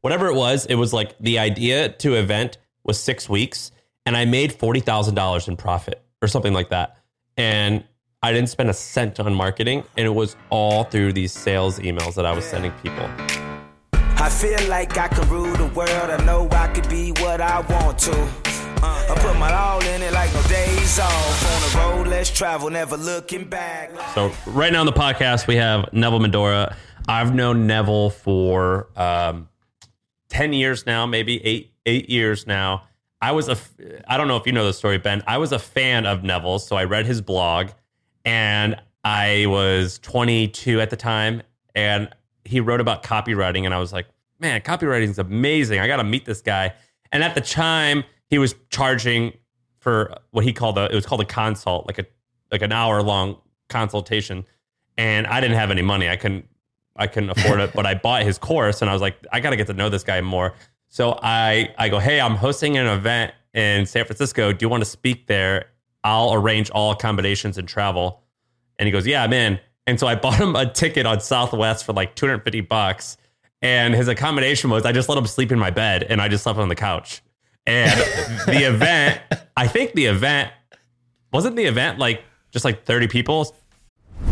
whatever it was, it was like the idea to event was six weeks, and I made forty thousand dollars in profit or something like that, and I didn't spend a cent on marketing, and it was all through these sales emails that I was sending people. I feel like I could rule the world. I know I could be what I want to. Uh, I put my all in it like no days off. On the road, let's travel, never looking back. So right now on the podcast we have Neville Medhora. I've known Neville for um, ten years now, maybe eight eight years now. I was a, I don't know if you know the story, Ben. I was a fan of Neville's, so I read his blog, and I was 22 at the time, and he wrote about copywriting, and I was like, man, copywriting is amazing. I got to meet this guy. And at the time, he was charging for what he called a it was called a consult, like a like an hour long consultation. And I didn't have any money. I couldn't I couldn't afford it, but I bought his course and I was like, I got to get to know this guy more. So I I go, "Hey, I'm hosting an event in San Francisco. Do you want to speak there? I'll arrange all accommodations and travel." And he goes, "Yeah, I'm in." And so I bought him a ticket on Southwest for like 250 bucks. And his accommodation was I just let him sleep in my bed and I just slept on the couch. And the event, I think the event wasn't the event like just like 30 people.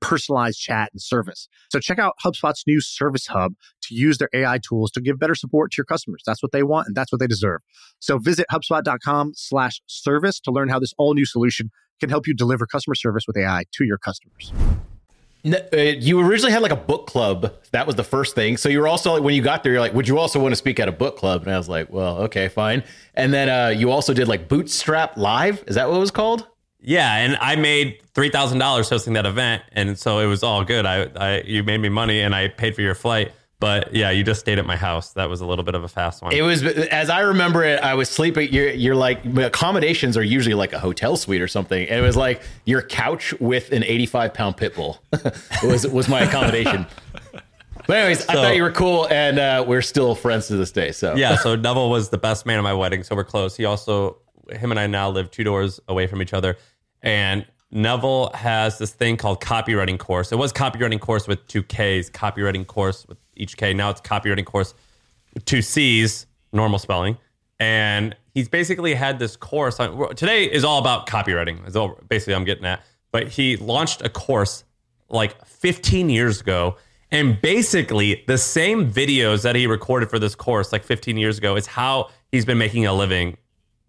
personalized chat and service. So check out HubSpot's new Service Hub to use their AI tools to give better support to your customers. That's what they want and that's what they deserve. So visit HubSpot.com slash service to learn how this all new solution can help you deliver customer service with AI to your customers. Uh, you originally had like a book club. That was the first thing. So you were also like, when you got there, you're like, would you also want to speak at a book club? And I was like, well, okay, fine. And then uh, you also did like Bootstrap Live. Is that what it was called? Yeah, and I made three thousand dollars hosting that event, and so it was all good. I, I, you made me money, and I paid for your flight. But yeah, you just stayed at my house. That was a little bit of a fast one. It was, as I remember it, I was sleeping. You're, you're like, accommodations are usually like a hotel suite or something. And it was like your couch with an 85 pound pit bull was was my accommodation. But anyways, so, I thought you were cool, and uh, we're still friends to this day. So yeah, so Neville was the best man at my wedding, so we're close. He also, him and I now live two doors away from each other, and Neville has this thing called copywriting course. It was copywriting course with two Ks, copywriting course with each K. Now it's copywriting course with two C's, normal spelling. And he's basically had this course on today is all about copywriting. Is all basically I'm getting at. But he launched a course like 15 years ago. And basically the same videos that he recorded for this course like 15 years ago is how he's been making a living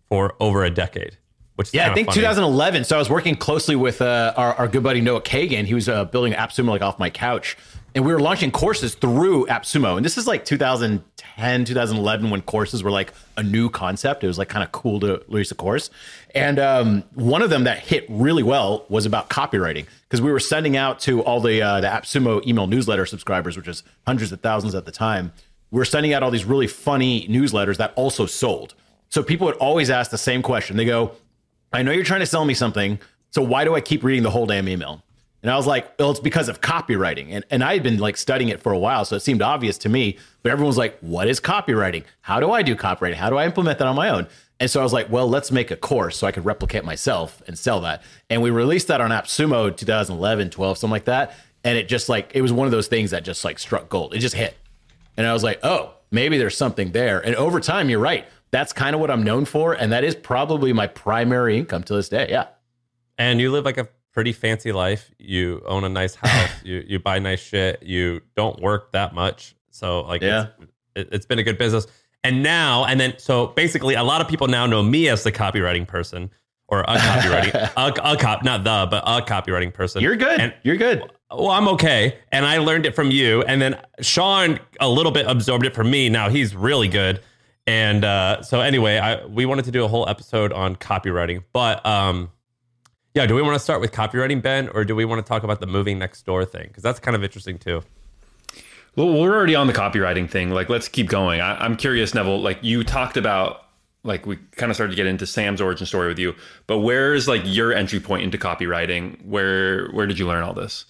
for over a decade which yeah, I think funny. 2011. So I was working closely with uh, our, our good buddy Noah Kagan. He was uh, building AppSumo like off my couch, and we were launching courses through AppSumo. And this is like 2010, 2011 when courses were like a new concept. It was like kind of cool to release a course. And um, one of them that hit really well was about copywriting because we were sending out to all the uh, the AppSumo email newsletter subscribers, which is hundreds of thousands at the time. We were sending out all these really funny newsletters that also sold. So people would always ask the same question. They go, I know you're trying to sell me something. So why do I keep reading the whole damn email? And I was like, well, it's because of copywriting. And, and I had been like studying it for a while. So it seemed obvious to me. But everyone was like, what is copywriting? How do I do copywriting? How do I implement that on my own? And so I was like, well, let's make a course so I could replicate myself and sell that. And we released that on AppSumo 2011, 12, something like that. And it just like, it was one of those things that just like struck gold. It just hit. And I was like, oh, maybe there's something there. And over time, you're right that's kind of what I'm known for. And that is probably my primary income to this day. Yeah. And you live like a pretty fancy life. You own a nice house. you, you buy nice shit. You don't work that much. So, like, yeah. it's, it, it's been a good business. And now, and then, so basically, a lot of people now know me as the copywriting person or a copywriting, a, a cop, not the, but a copywriting person. You're good. And, You're good. Well, I'm okay. And I learned it from you. And then Shaan a little bit absorbed it from me. Now he's really good. And uh, so anyway, I, we wanted to do a whole episode on copywriting, but um, yeah, do we want to start with copywriting, Ben, or do we want to talk about the moving next door thing? Because that's kind of interesting too. Well, we're already on the copywriting thing. Like, let's keep going. I, I'm curious, Neville. Like, you talked about like we kind of started to get into Sam's origin story with you, but where's like your entry point into copywriting? Where where did you learn all this?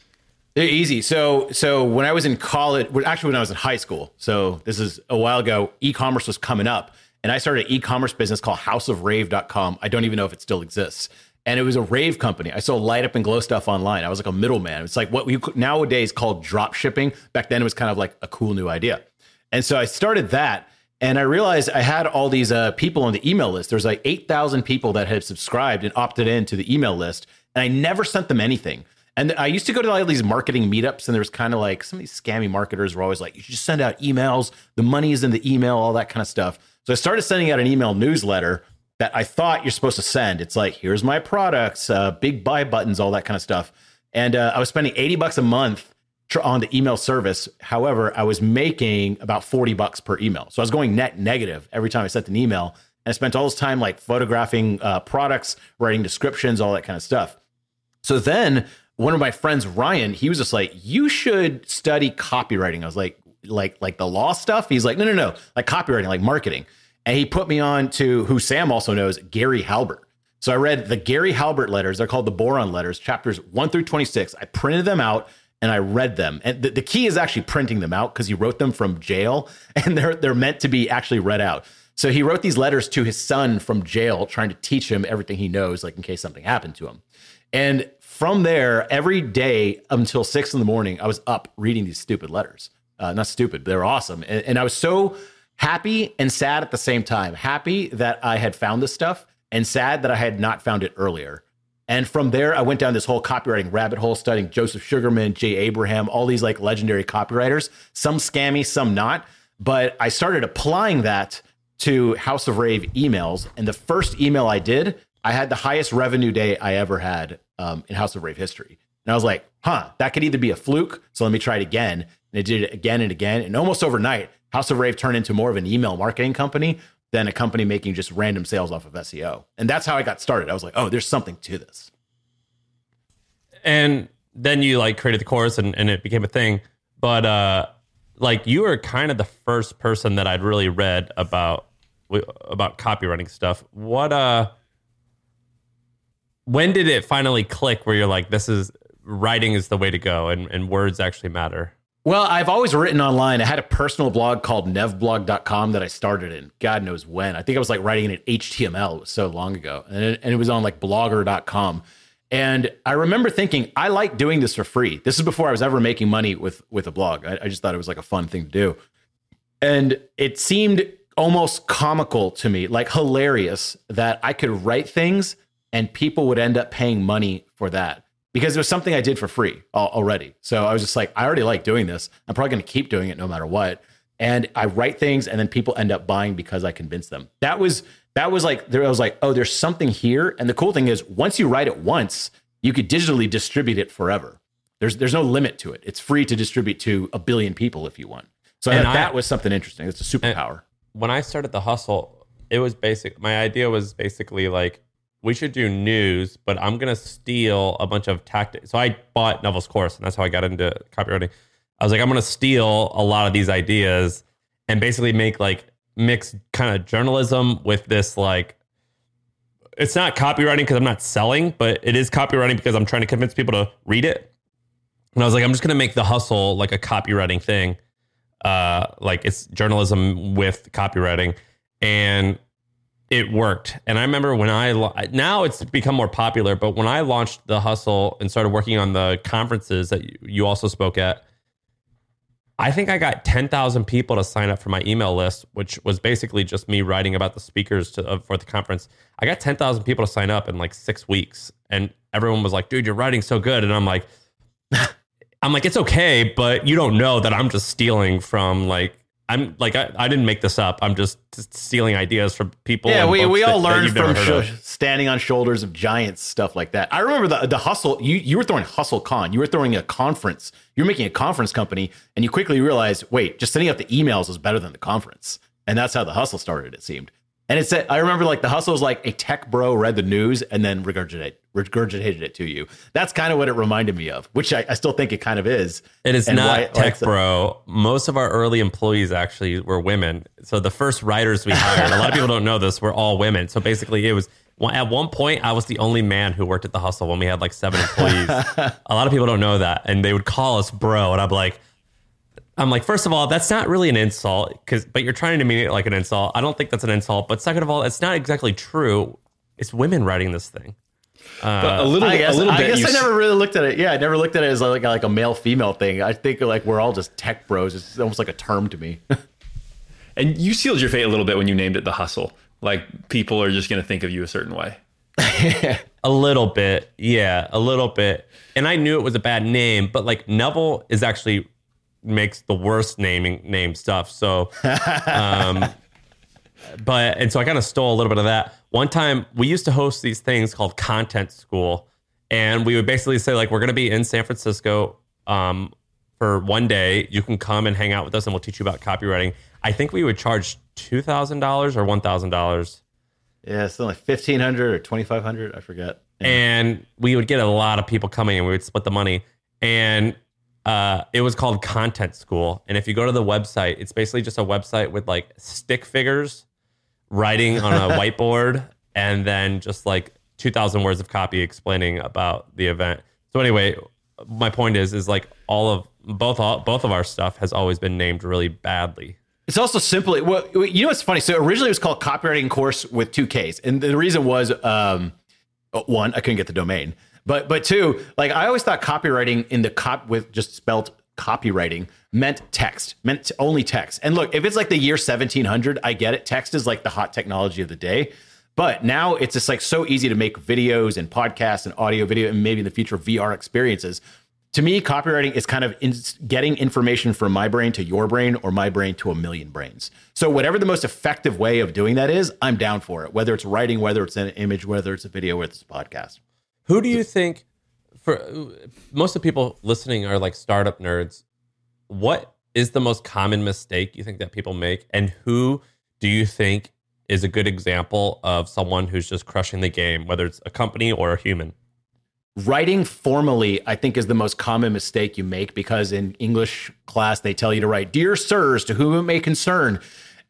They're easy. So, so when I was in college, actually when I was in high school, so this is a while ago, e-commerce was coming up, and I started an e-commerce business called houseofrave.com. I don't even know if it still exists. And it was a rave company. I sold light up and glow stuff online. I was like a middleman. It's like what we nowadays call drop shipping. Back then, it was kind of like a cool new idea. And so I started that. And I realized I had all these uh, people on the email list. There's like 8,000 people that had subscribed and opted in to the email list. And I never sent them anything. And I used to go to all these marketing meetups, and there was kind of like some of these scammy marketers were always like, you should just send out emails. The money is in the email, all that kind of stuff. So I started sending out an email newsletter that I thought you're supposed to send. It's like, here's my products, uh, big buy buttons, all that kind of stuff. And uh, I was spending 80 bucks a month on the email service. However, I was making about 40 bucks per email. So I was going net negative every time I sent an email. And I spent all this time like photographing uh, products, writing descriptions, all that kind of stuff. So then one of my friends, Ryan, he was just like, you should study copywriting. I was like, like, like the law stuff. He's like, no, no, no, like copywriting, like marketing. And he put me on to who Sam also knows, Gary Halbert. So I read the Gary Halbert letters. They're called the Boron letters, chapters one through 26. I printed them out and I read them. And the, the key is actually printing them out because he wrote them from jail and they're they're meant to be actually read out. So he wrote these letters to his son from jail, trying to teach him everything he knows, like in case something happened to him. And from there, every day until six in the morning, I was up reading these stupid letters. Uh, not stupid, but they're awesome. And, and I was so happy and sad at the same time. Happy that I had found this stuff and sad that I had not found it earlier. And from there, I went down this whole copywriting rabbit hole, studying Joseph Sugarman, Jay Abraham, all these like legendary copywriters, some scammy, some not. But I started applying that to House of Rave emails. And the first email I did, I had the highest revenue day I ever had um, in House of Rave history. And I was like, huh, that could either be a fluke. So let me try it again. And I did it again and again. And almost overnight, House of Rave turned into more of an email marketing company than a company making just random sales off of SEO. And that's how I got started. I was like, oh, there's something to this. And then you like created the course and, and it became a thing. But uh like you were kind of the first person that I'd really read about about copywriting stuff. What uh when did it finally click where you're like, this is writing is the way to go and, and words actually matter? Well, I've always written online. I had a personal blog called nevblog.com that I started in God knows when. I think I was like writing it in HTML. It was so long ago. And it, and it was on like blogger.com. And I remember thinking, I like doing this for free. This is before I was ever making money with with a blog. I, I just thought it was like a fun thing to do. And it seemed almost comical to me, like hilarious that I could write things and people would end up paying money for that because it was something I did for free already. So I was just like, I already like doing this. I'm probably going to keep doing it no matter what. And I write things, and then people end up buying because I convince them. That was that was like there. I was like, oh, there's something here. And the cool thing is, once you write it once, you could digitally distribute it forever. There's there's no limit to it. It's free to distribute to a billion people if you want. So I, that was something interesting. It's a superpower. When I started the hustle, it was basic. My idea was basically like we should do news, but I'm gonna steal a bunch of tactics. So I bought Neville's course, and that's how I got into copywriting. I was like, I'm gonna steal a lot of these ideas and basically make like mix kind of journalism with this like it's not copywriting because I'm not selling, but it is copywriting because I'm trying to convince people to read it. And I was like, I'm just gonna make the hustle like a copywriting thing. Uh like it's journalism with copywriting. And it worked. And I remember when I now it's become more popular, but when I launched the hustle and started working on the conferences that you also spoke at, I think I got 10,000 people to sign up for my email list, which was basically just me writing about the speakers to, uh, for the conference. I got 10,000 people to sign up in like 6 weeks and everyone was like, "Dude, you're writing so good." And I'm like I'm like, "It's okay, but you don't know that I'm just stealing from like I'm like I, I didn't make this up. I'm just stealing ideas from people. Yeah, we, we all that, learned that from sh- standing on shoulders of giants, stuff like that. I remember the the hustle. You you were throwing Hustle Con. You were throwing a conference. You were making a conference company, and you quickly realized, wait, just sending out the emails was better than the conference, and that's how the hustle started. It seemed. And it said, I remember like the hustle was like a tech bro read the news and then regurgitated, regurgitated it to you. That's kind of what it reminded me of, which I, I still think it kind of is. And It is not why, tech bro. Most of our early employees actually were women. So the first writers we hired, a lot of people don't know this, were all women. So basically it was At one point, I was the only man who worked at the hustle when we had like seven employees. a lot of people don't know that, and they would call us bro, and I'm like, I'm like, first of all, that's not really an insult, because but you're trying to mean it like an insult. I don't think that's an insult. But second of all, it's not exactly true. It's women writing this thing. But uh, a little, I guess, a little bit. I, guess you I s- never really looked at it. Yeah, I never looked at it as like like a male female thing. I think like we're all just tech bros. It's almost like a term to me. and you sealed your fate a little bit when you named it the hustle. Like people are just going to think of you a certain way. A little bit, yeah, a little bit. And I knew it was a bad name, but like Neville is actually makes the worst naming name stuff. So, um, but and so I kind of stole a little bit of that. One time we used to host these things called Content School, and we would basically say like we're going to be in San Francisco um, for one day. You can come and hang out with us, and we'll teach you about copywriting. I think we would charge two thousand dollars or one thousand dollars yeah, something like fifteen hundred or twenty five hundred. I forget. and we would get a lot of people coming and we would split the money and uh, it was called content school. And if you go to the website it's basically just a website with like stick figures writing on a whiteboard and then just like 2000 words of copy explaining about the event. So anyway my point is is like all of both all, both of our stuff has always been named really badly. It's also simply well, you know what's funny? So originally it was called copywriting course with two Ks, and the reason was um, one, I couldn't get the domain, but but two, like I always thought copywriting in the cop with just spelt copywriting meant text, meant only text. And look, if it's like the year 1700, I get it. Text is like the hot technology of the day. But now it's just like so easy to make videos and podcasts and audio video and maybe in the future VR experiences to me, copywriting is kind of in getting information from my brain to your brain or my brain to a million brains. So, whatever the most effective way of doing that is, I'm down for it. Whether it's writing, whether it's an image, whether it's a video, whether it's a podcast. Who do you think for most of the people listening are like startup nerds? What is the most common mistake you think that people make and who do you think is a good example of someone who's just crushing the game whether it's a company or a human? Writing formally, I think, is the most common mistake you make because in English class, they tell you to write, Dear Sirs, to whom it may concern.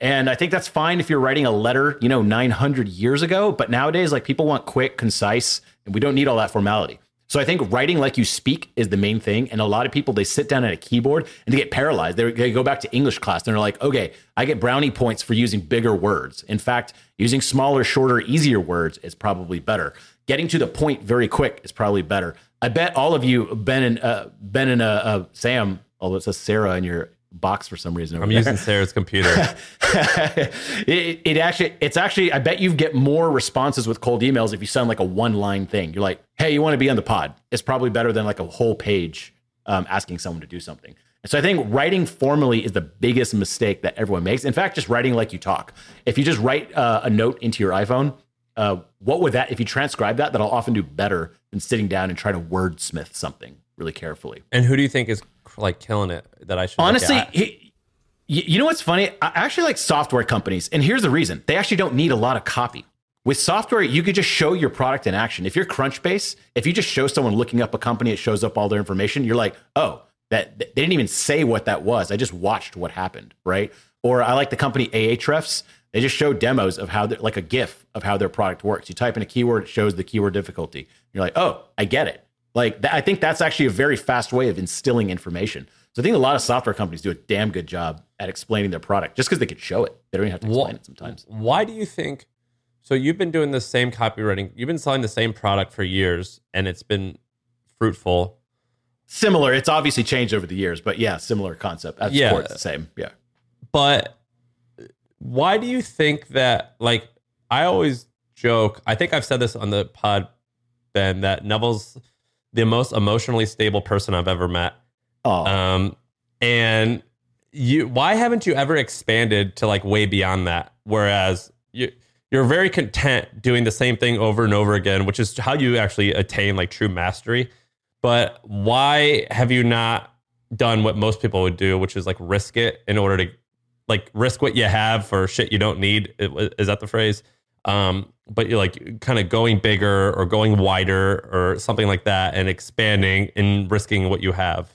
And I think that's fine if you're writing a letter, you know, 900 years ago. But nowadays, like people want quick, concise, and we don't need all that formality. So I think writing like you speak is the main thing. And a lot of people, they sit down at a keyboard and they get paralyzed. They, they go back to English class and they're like, okay, I get brownie points for using bigger words. In fact, using smaller, shorter, easier words is probably better. Getting to the point very quick is probably better. I bet all of you, Ben and uh, Ben and uh, uh, Sam, although it says Sarah in your box for some reason. over I'm using Sarah's computer. it, it actually it's actually i bet you get more responses with cold emails if you send like a one line thing. You're like hey you want to be on the pod? It's probably better than like a whole page um, asking someone to do something. And so i think writing formally is the biggest mistake that everyone makes. In fact just writing like you talk. If you just write uh, a note into your iphone uh, what would that if you transcribe that that'll often do better than sitting down and try to wordsmith something really carefully. And who do you think is like killing it that I should honestly he, you, know what's funny? I actually like software companies and here's the reason. They actually don't need a lot of copy. With software you could just show your product in action. If you're crunchbase if you just show someone looking up a company it shows up all their information you're like oh that they didn't even say what that was. I just watched what happened right? Or i like the company ahrefs. They just show demos of how they're like a gif of how their product works. You type in a keyword it shows the keyword difficulty. You're like oh i get it like th- i think that's actually a very fast way of instilling information so I think a lot of software companies do a damn good job at explaining their product just because they could show it. They don't even have to explain it sometimes. Why do you think? So you've been doing the same copywriting. You've been selling the same product for years, and it's been fruitful. Similar. It's obviously changed over the years, but yeah, similar concept. At Yeah. the same. Yeah. But why do you think that? Like, I always joke. I think I've said this on the pod, Ben, that Neville's the most emotionally stable person I've ever met. Oh, Um, and you, why haven't you ever expanded to like way beyond that? Whereas you, you're very content doing the same thing over and over again, which is how you actually attain like true mastery. But why have you not done what most people would do, which is like risk it in order to like risk what you have for shit you don't need? Is that the phrase? Um, but you're like kind of going bigger or going wider or something like that and expanding and risking what you have.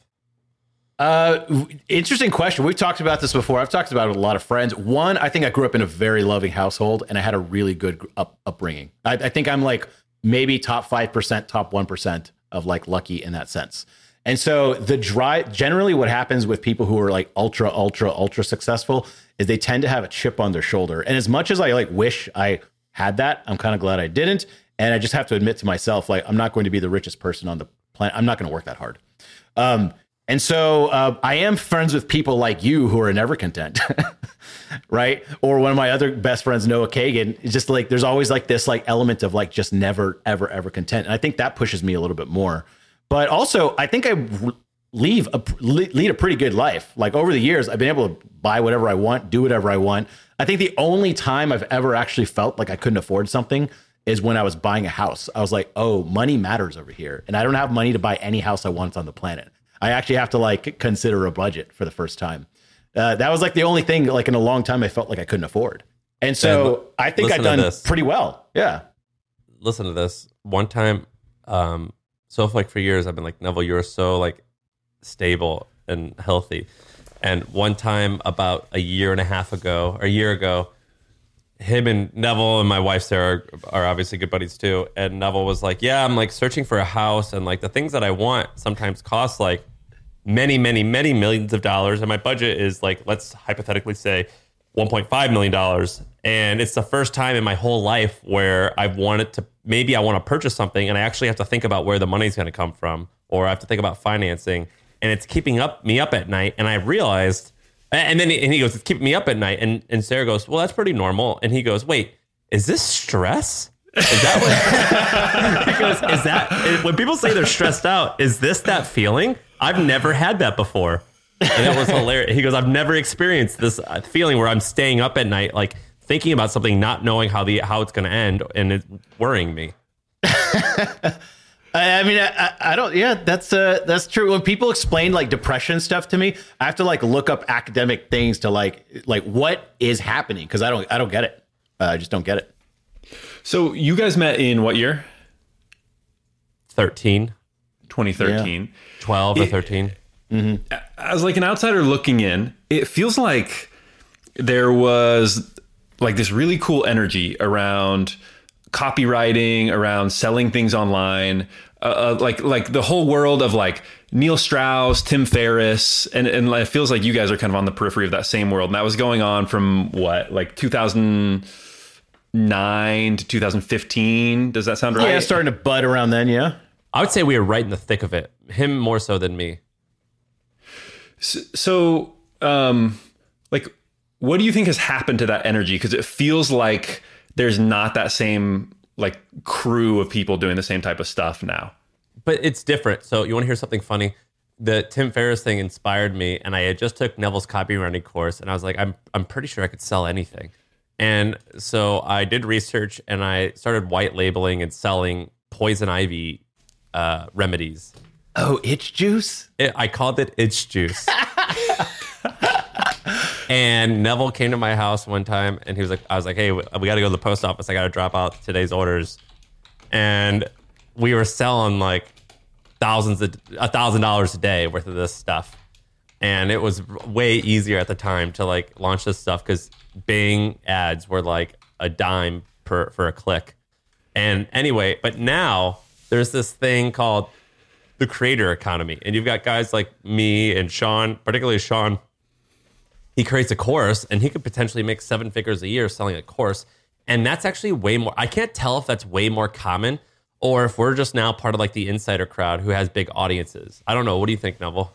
Uh, interesting question. We've talked about this before. I've talked about it with a lot of friends. One, I think I grew up in a very loving household and I had a really good up, upbringing. I, I think I'm like maybe top 5%, top 1% of like lucky in that sense. And so the drive, generally what happens with people who are like ultra, ultra, ultra successful is they tend to have a chip on their shoulder. And as much as I like wish I had that, I'm kind of glad I didn't. And I just have to admit to myself, like, I'm not going to be the richest person on the planet. I'm not going to work that hard. Um, and so uh, I am friends with people like you who are never content, right? Or one of my other best friends, Noah Kagan, is just like there's always like this like element of like just never, ever, ever content. And I think that pushes me a little bit more. But also, I think I leave a lead a pretty good life. Like over the years, I've been able to buy whatever I want, do whatever I want. I think the only time I've ever actually felt like I couldn't afford something is when I was buying a house. I was like, "Oh, money matters over here." And I don't have money to buy any house I want on the planet. I actually have to like consider a budget for the first time. Uh, that was like the only thing like in a long time I felt like I couldn't afford. And so and I think I've done pretty well. Yeah. Listen to this. One time, um, so like for years I've been like, Neville, you're so like stable and healthy. And one time about a year and a half ago, or a year ago, him and Neville and my wife Sarah are, are, obviously good buddies too. And Neville was like, "Yeah, I'm like searching for a house, and like the things that I want sometimes cost like many, many, many millions of dollars, and my budget is like let's hypothetically say 1.5 million dollars, and it's the first time in my whole life where I've wanted to maybe I want to purchase something, and I actually have to think about where the money's going to come from, or I have to think about financing, and it's keeping up me up at night, and I realized." And then he, and he goes, it's keeping me up at night. And, and Sarah goes, well, that's pretty normal. And he goes, wait, is this stress? Is that what he goes, is that when people say they're stressed out, is this that feeling? I've never had that before. And that was hilarious. He goes, I've never experienced this uh, feeling where I'm staying up at night, like thinking about something, not knowing how the how it's going to end, and it's worrying me. I mean, I, I, don't. Yeah, that's uh, that's true. When people explain like depression stuff to me, I have to like look up academic things to like like what is happening because I don't I don't get it. Uh, I just don't get it. So you guys met in what year? 13. 2013. Yeah. 12 or 13. Mm-hmm. As like an outsider looking in, it feels like there was like this really cool energy around copywriting, around selling things online, uh, uh, like like the whole world of like Neil Strauss, Tim Ferriss, and and it feels like you guys are kind of on the periphery of that same world. And that was going on from what like 2009 to 2015. Does that sound right? Yeah, starting to bud around then. Yeah, I would say we were right in the thick of it. Him more so than me. So, so um, like, what do you think has happened to that energy? Because it feels like there's not that same like crew of people doing the same type of stuff now. But it's different. So you want to hear something funny? The Tim Ferriss thing inspired me, and I had just took Neville's copywriting course, and I was like, I'm I'm pretty sure I could sell anything. And so I did research, and I started white labeling and selling poison ivy uh, remedies. Oh, itch juice! It, I called it itch juice. And Neville came to my house one time and he was like, I was like, hey, we got to go to the post office. I got to drop out today's orders. And we were selling like thousands of a thousand dollars a day worth of this stuff. And it was way easier at the time to like launch this stuff because Bing ads were like a dime per for a click. And anyway, but now there's this thing called the creator economy. And you've got guys like me and Shaan, particularly Shaan, he creates a course and he could potentially make seven figures a year selling a course. And that's actually way more. I can't tell if that's way more common or if we're just now part of like the insider crowd who has big audiences. I don't know. What do you think, Neville?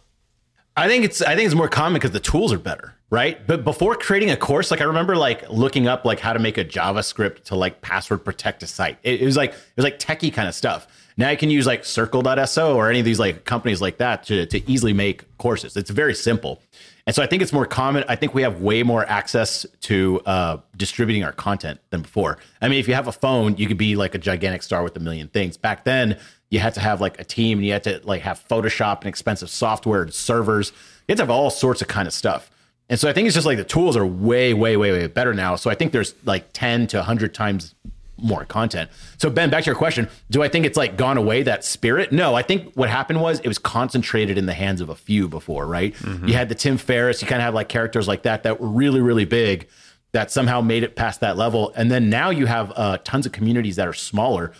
I think it's I think it's more common because the tools are better, right? But before creating a course, like I remember like looking up like how to make a JavaScript to like password protect a site. It, it was like it was like techie kind of stuff. Now you can use like Circle.so or any of these like companies like that to to easily make courses. It's very simple. And so I think it's more common. I think we have way more access to uh, distributing our content than before. I mean, if you have a phone, you could be like a gigantic star with a million things. Back then, you had to have like a team and you had to like have Photoshop and expensive software and servers. You had to have all sorts of kind of stuff. And so I think it's just like the tools are way, way, way, way better now. So I think there's like 10 to 100 times more content. So Ben, back to your question, do I think it's like gone away that spirit? No, I think what happened was it was concentrated in the hands of a few before, right? Mm-hmm. You had the Tim Ferriss, you kind of have like characters like that that were really really big that somehow made it past that level, and then now you have uh, tons of communities that are smaller.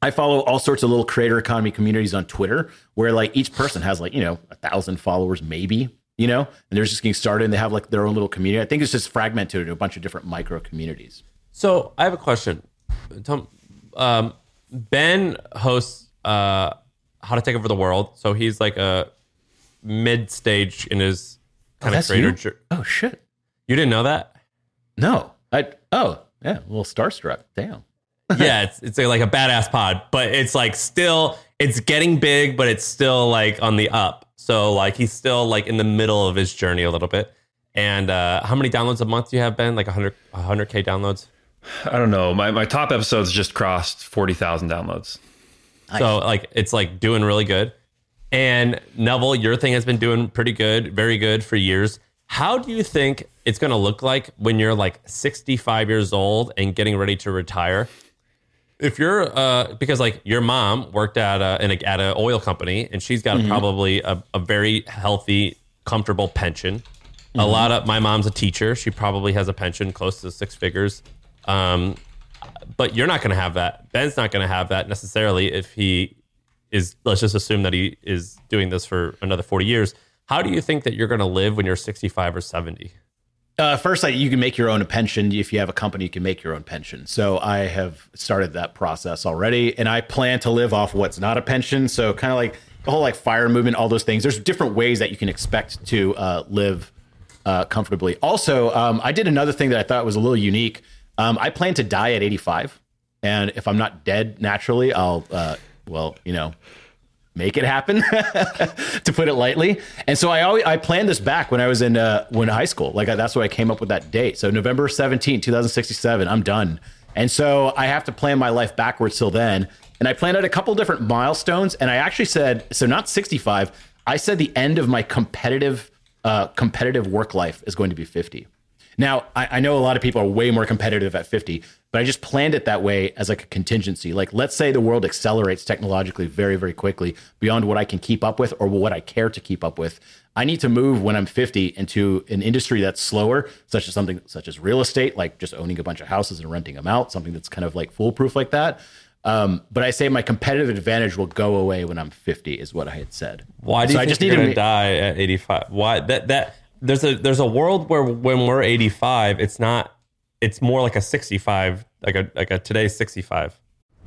I follow all sorts of little creator economy communities on Twitter where like each person has like, you know, a thousand followers, maybe, you know, and they're just getting started and they have like their own little community. I think it's just fragmented into a bunch of different micro communities. So I have a question. Tom, um, ben hosts uh, How to Take Over the World. So he's like a mid stage in his kind oh, of creator. You? Oh shit! You didn't know that? No. I oh yeah, a little starstruck. Damn. yeah, it's it's like a badass pod, but it's like still it's getting big, but it's still like on the up. So like he's still like in the middle of his journey a little bit. And uh, how many downloads a month do you have, Ben? Like 100 100k downloads? I don't know. My my top episodes just crossed forty thousand downloads. Nice. So like it's like doing really good. And Neville, your thing has been doing pretty good, very good for years. How do you think it's going to look like when you're like 65 years old and getting ready to retire? If you're, uh, because like your mom worked at a, in a, at an oil company and she's got mm-hmm. probably a, a, very healthy, comfortable pension. Mm-hmm. A lot of my mom's a teacher. She probably has a pension close to six figures. Um, but you're not going to have that. Ben's not going to have that necessarily if he is. Let's just assume that he is doing this for another 40 years. How do you think that you're going to live when you're 65 or 70? Uh, first, like, you can make your own pension. If you have a company, you can make your own pension. So I have started that process already, and I plan to live off what's not a pension. So kind of like the whole like fire movement, all those things. There's different ways that you can expect to uh, live uh, comfortably. Also, um, I did another thing that I thought was a little unique. Um, I plan to die at 85, and if I'm not dead naturally, I'll uh, well, you know, make it happen, to put it lightly. And so I always I planned this back when I was in uh, when high school. Like that's why I came up with that date. So November 17, 2067, I'm done. And so I have to plan my life backwards till then. And I planned out a couple different milestones. And I actually said, so not 65. I said the end of my competitive uh, competitive work life is going to be 50. Now, I, I, know a lot of people are way more competitive at 50, but I just planned it that way as like a contingency. Like, let's say the world accelerates technologically very, very quickly beyond what I can keep up with or what I care to keep up with. I need to move when I'm 50 into an industry that's slower, such as something such as real estate, like just owning a bunch of houses and renting them out, something that's kind of like foolproof like that. Um, but I say my competitive advantage will go away when I'm 50, is what I had said. Why do you so think I just you're need to die at 85? Why that that there's a there's a world where when we're 85, it's not it's more like a 65, like a like a today's 65.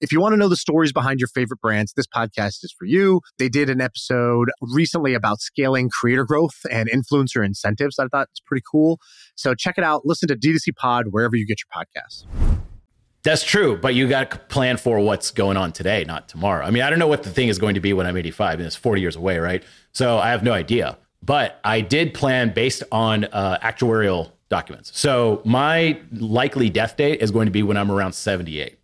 If you want to know the stories behind your favorite brands, this podcast is for you. They did an episode recently about scaling creator growth and influencer incentives. I thought it's pretty cool. So check it out. Listen to D2C Pod wherever you get your podcasts. That's true, but you got to plan for what's going on today, not tomorrow. I mean, I don't know what the thing is going to be when I'm 85, and it's 40 years away, right? So I have no idea. But I did plan based on uh, actuarial documents. So my likely death date is going to be when I'm around 78.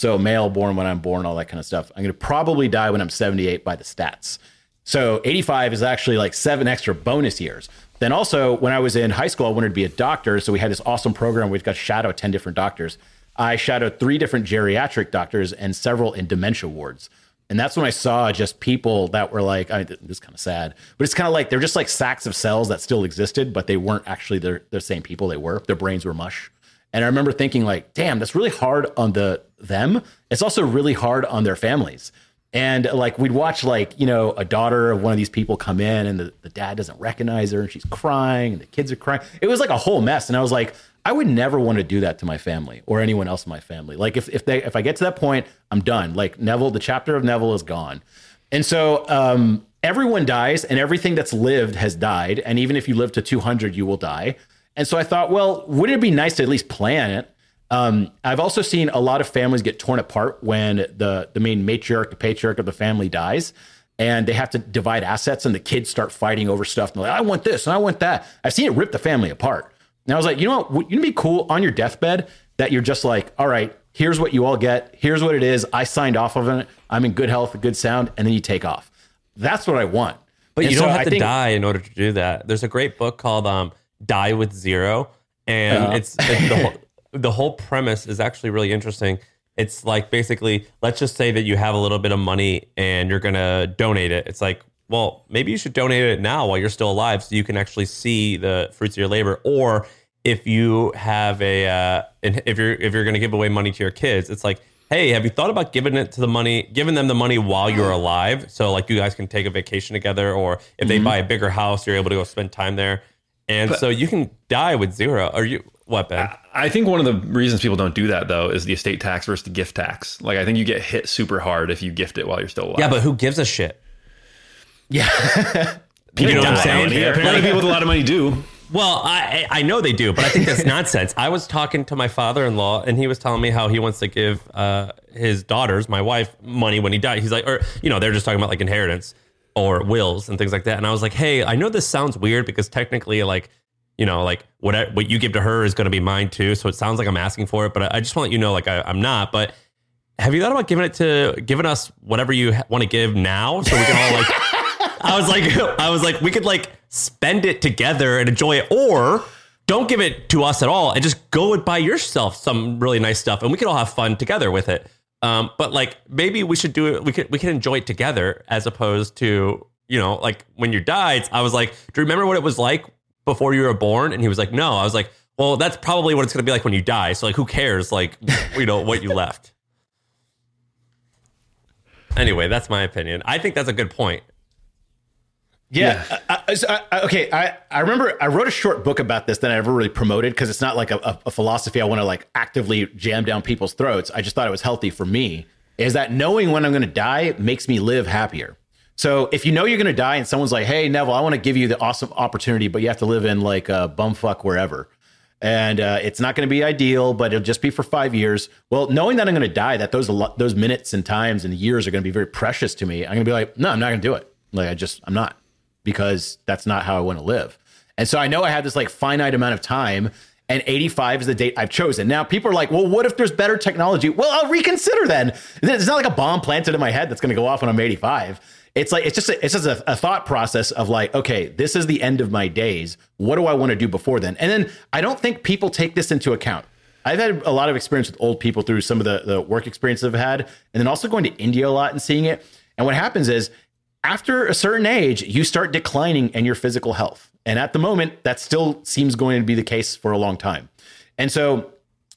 So male born when I'm born, all that kind of stuff. I'm going to probably die when I'm 78 by the stats. So 85 is actually like seven extra bonus years. Then also, when I was in high school, I wanted to be a doctor. So we had this awesome program We've got shadow 10 different doctors. I shadowed three different geriatric doctors and several in dementia wards. And that's when I saw just people that were like, I mean, this is kind of sad, but it's kind of like they're just like sacks of cells that still existed, but they weren't actually the, the same people they were. Their brains were mush. And I remember thinking like, damn, that's really hard on the them. It's also really hard on their families. And like we'd watch like, you know, a daughter of one of these people come in and the, the dad doesn't recognize her and she's crying and the kids are crying. It was like a whole mess. And I was like, I would never want to do that to my family or anyone else in my family. Like if, if they if I get to that point, I'm done. Like Neville, the chapter of Neville is gone. And so um everyone dies and everything that's lived has died. And even if you live to 200, you will die. And so I thought, well, wouldn't it be nice to at least plan it? Um, I've also seen a lot of families get torn apart when the the main matriarch, the patriarch of the family dies, and they have to divide assets, and the kids start fighting over stuff. And they're like, I want this and I want that. I've seen it rip the family apart. And I was like, you know what? Wouldn't it be cool on your deathbed that you're just like, all right, here's what you all get. Here's what it is. I signed off of it. I'm in good health, good sound, and then you take off. That's what I want. But And you don't have I to think- die in order to do that. There's a great book called um, "Die with Zero, and it's, it's the whole, the whole premise is actually really interesting. It's like basically, let's just say that you have a little bit of money and you're gonna donate it. It's like, well, maybe you should donate it now while you're still alive, so you can actually see the fruits of your labor. Or if you have a, uh, if you're if you're gonna give away money to your kids, it's like. Hey, have you thought about giving it to the money, giving them the money while you're alive? So like you guys can take a vacation together, or if they buy a bigger house, you're able to go spend time there. And so you can die with zero. Or you what Ben? I think one of the reasons people don't do that though is the estate tax versus the gift tax. Like I think you get hit super hard if you gift it while you're still alive. yeah, but who gives a shit? Yeah. you know what I'm saying? Apparently, people with a lot of money do. Well, I I I know they do, but I think that's nonsense. I was talking to my father-in-law, and he was telling me how he wants to give uh, his daughters, my wife, money when he dies. He's like, or you know, they're just talking about like inheritance or wills and things like that. And I was like, hey, I know this sounds weird because technically, like, you know, like what what you give to her is going to be mine too. So it sounds like I'm asking for it, but I, I just want to you know, like, I, I'm not. But have you thought about giving it to giving us whatever you ha- want to give now, so we can all like. I was like, I was like, we could like spend it together and enjoy it, or don't give it to us at all and just go and buy yourself some really nice stuff, and we could all have fun together with it. Um, but like maybe we should do it. We could we could enjoy it together as opposed to you know like when you died. I was like, do you remember what it was like before you were born? And he was like, no. I was like, well, that's probably what it's going to be like when you die. So like, who cares? Like, you know what you left. Anyway, that's my opinion. I think that's a good point. Yeah. I, I- I- I- okay. I, I remember I wrote a short book about this that I never really promoted because it's not like a, a, a philosophy I want to like actively jam down people's throats. I just thought it was healthy for me. Is that knowing when I'm going to die makes me live happier. So if you know you're going to die and someone's like, "Hey Neville, I want to give you the awesome opportunity, but you have to live in like uh, bumfuck wherever," and uh, it's not going to be ideal, but it'll just be for five years. Well, knowing that I'm going to die, that those those minutes and times and years are going to be very precious to me. I'm going to be like, no, I'm not going to do it. Like I just, I'm not because that's not how I want to live. And so I know I have this like finite amount of time. And 85 is the date I've chosen. Now, people are like, well, what if there's better technology? Well, I'll reconsider then. It's not like a bomb planted in my head that's going to go off when I'm 85. It's like, it's just, a, it's just a, a thought process of like, okay, this is the end of my days. What do I want to do before then? And then I don't think people take this into account. I've had a lot of experience with old people through some of the, the work experiences I've had, and then also going to India a lot and seeing it. And what happens is, after a certain age, you start declining in your physical health. And at the moment, that still seems going to be the case for a long time. And so,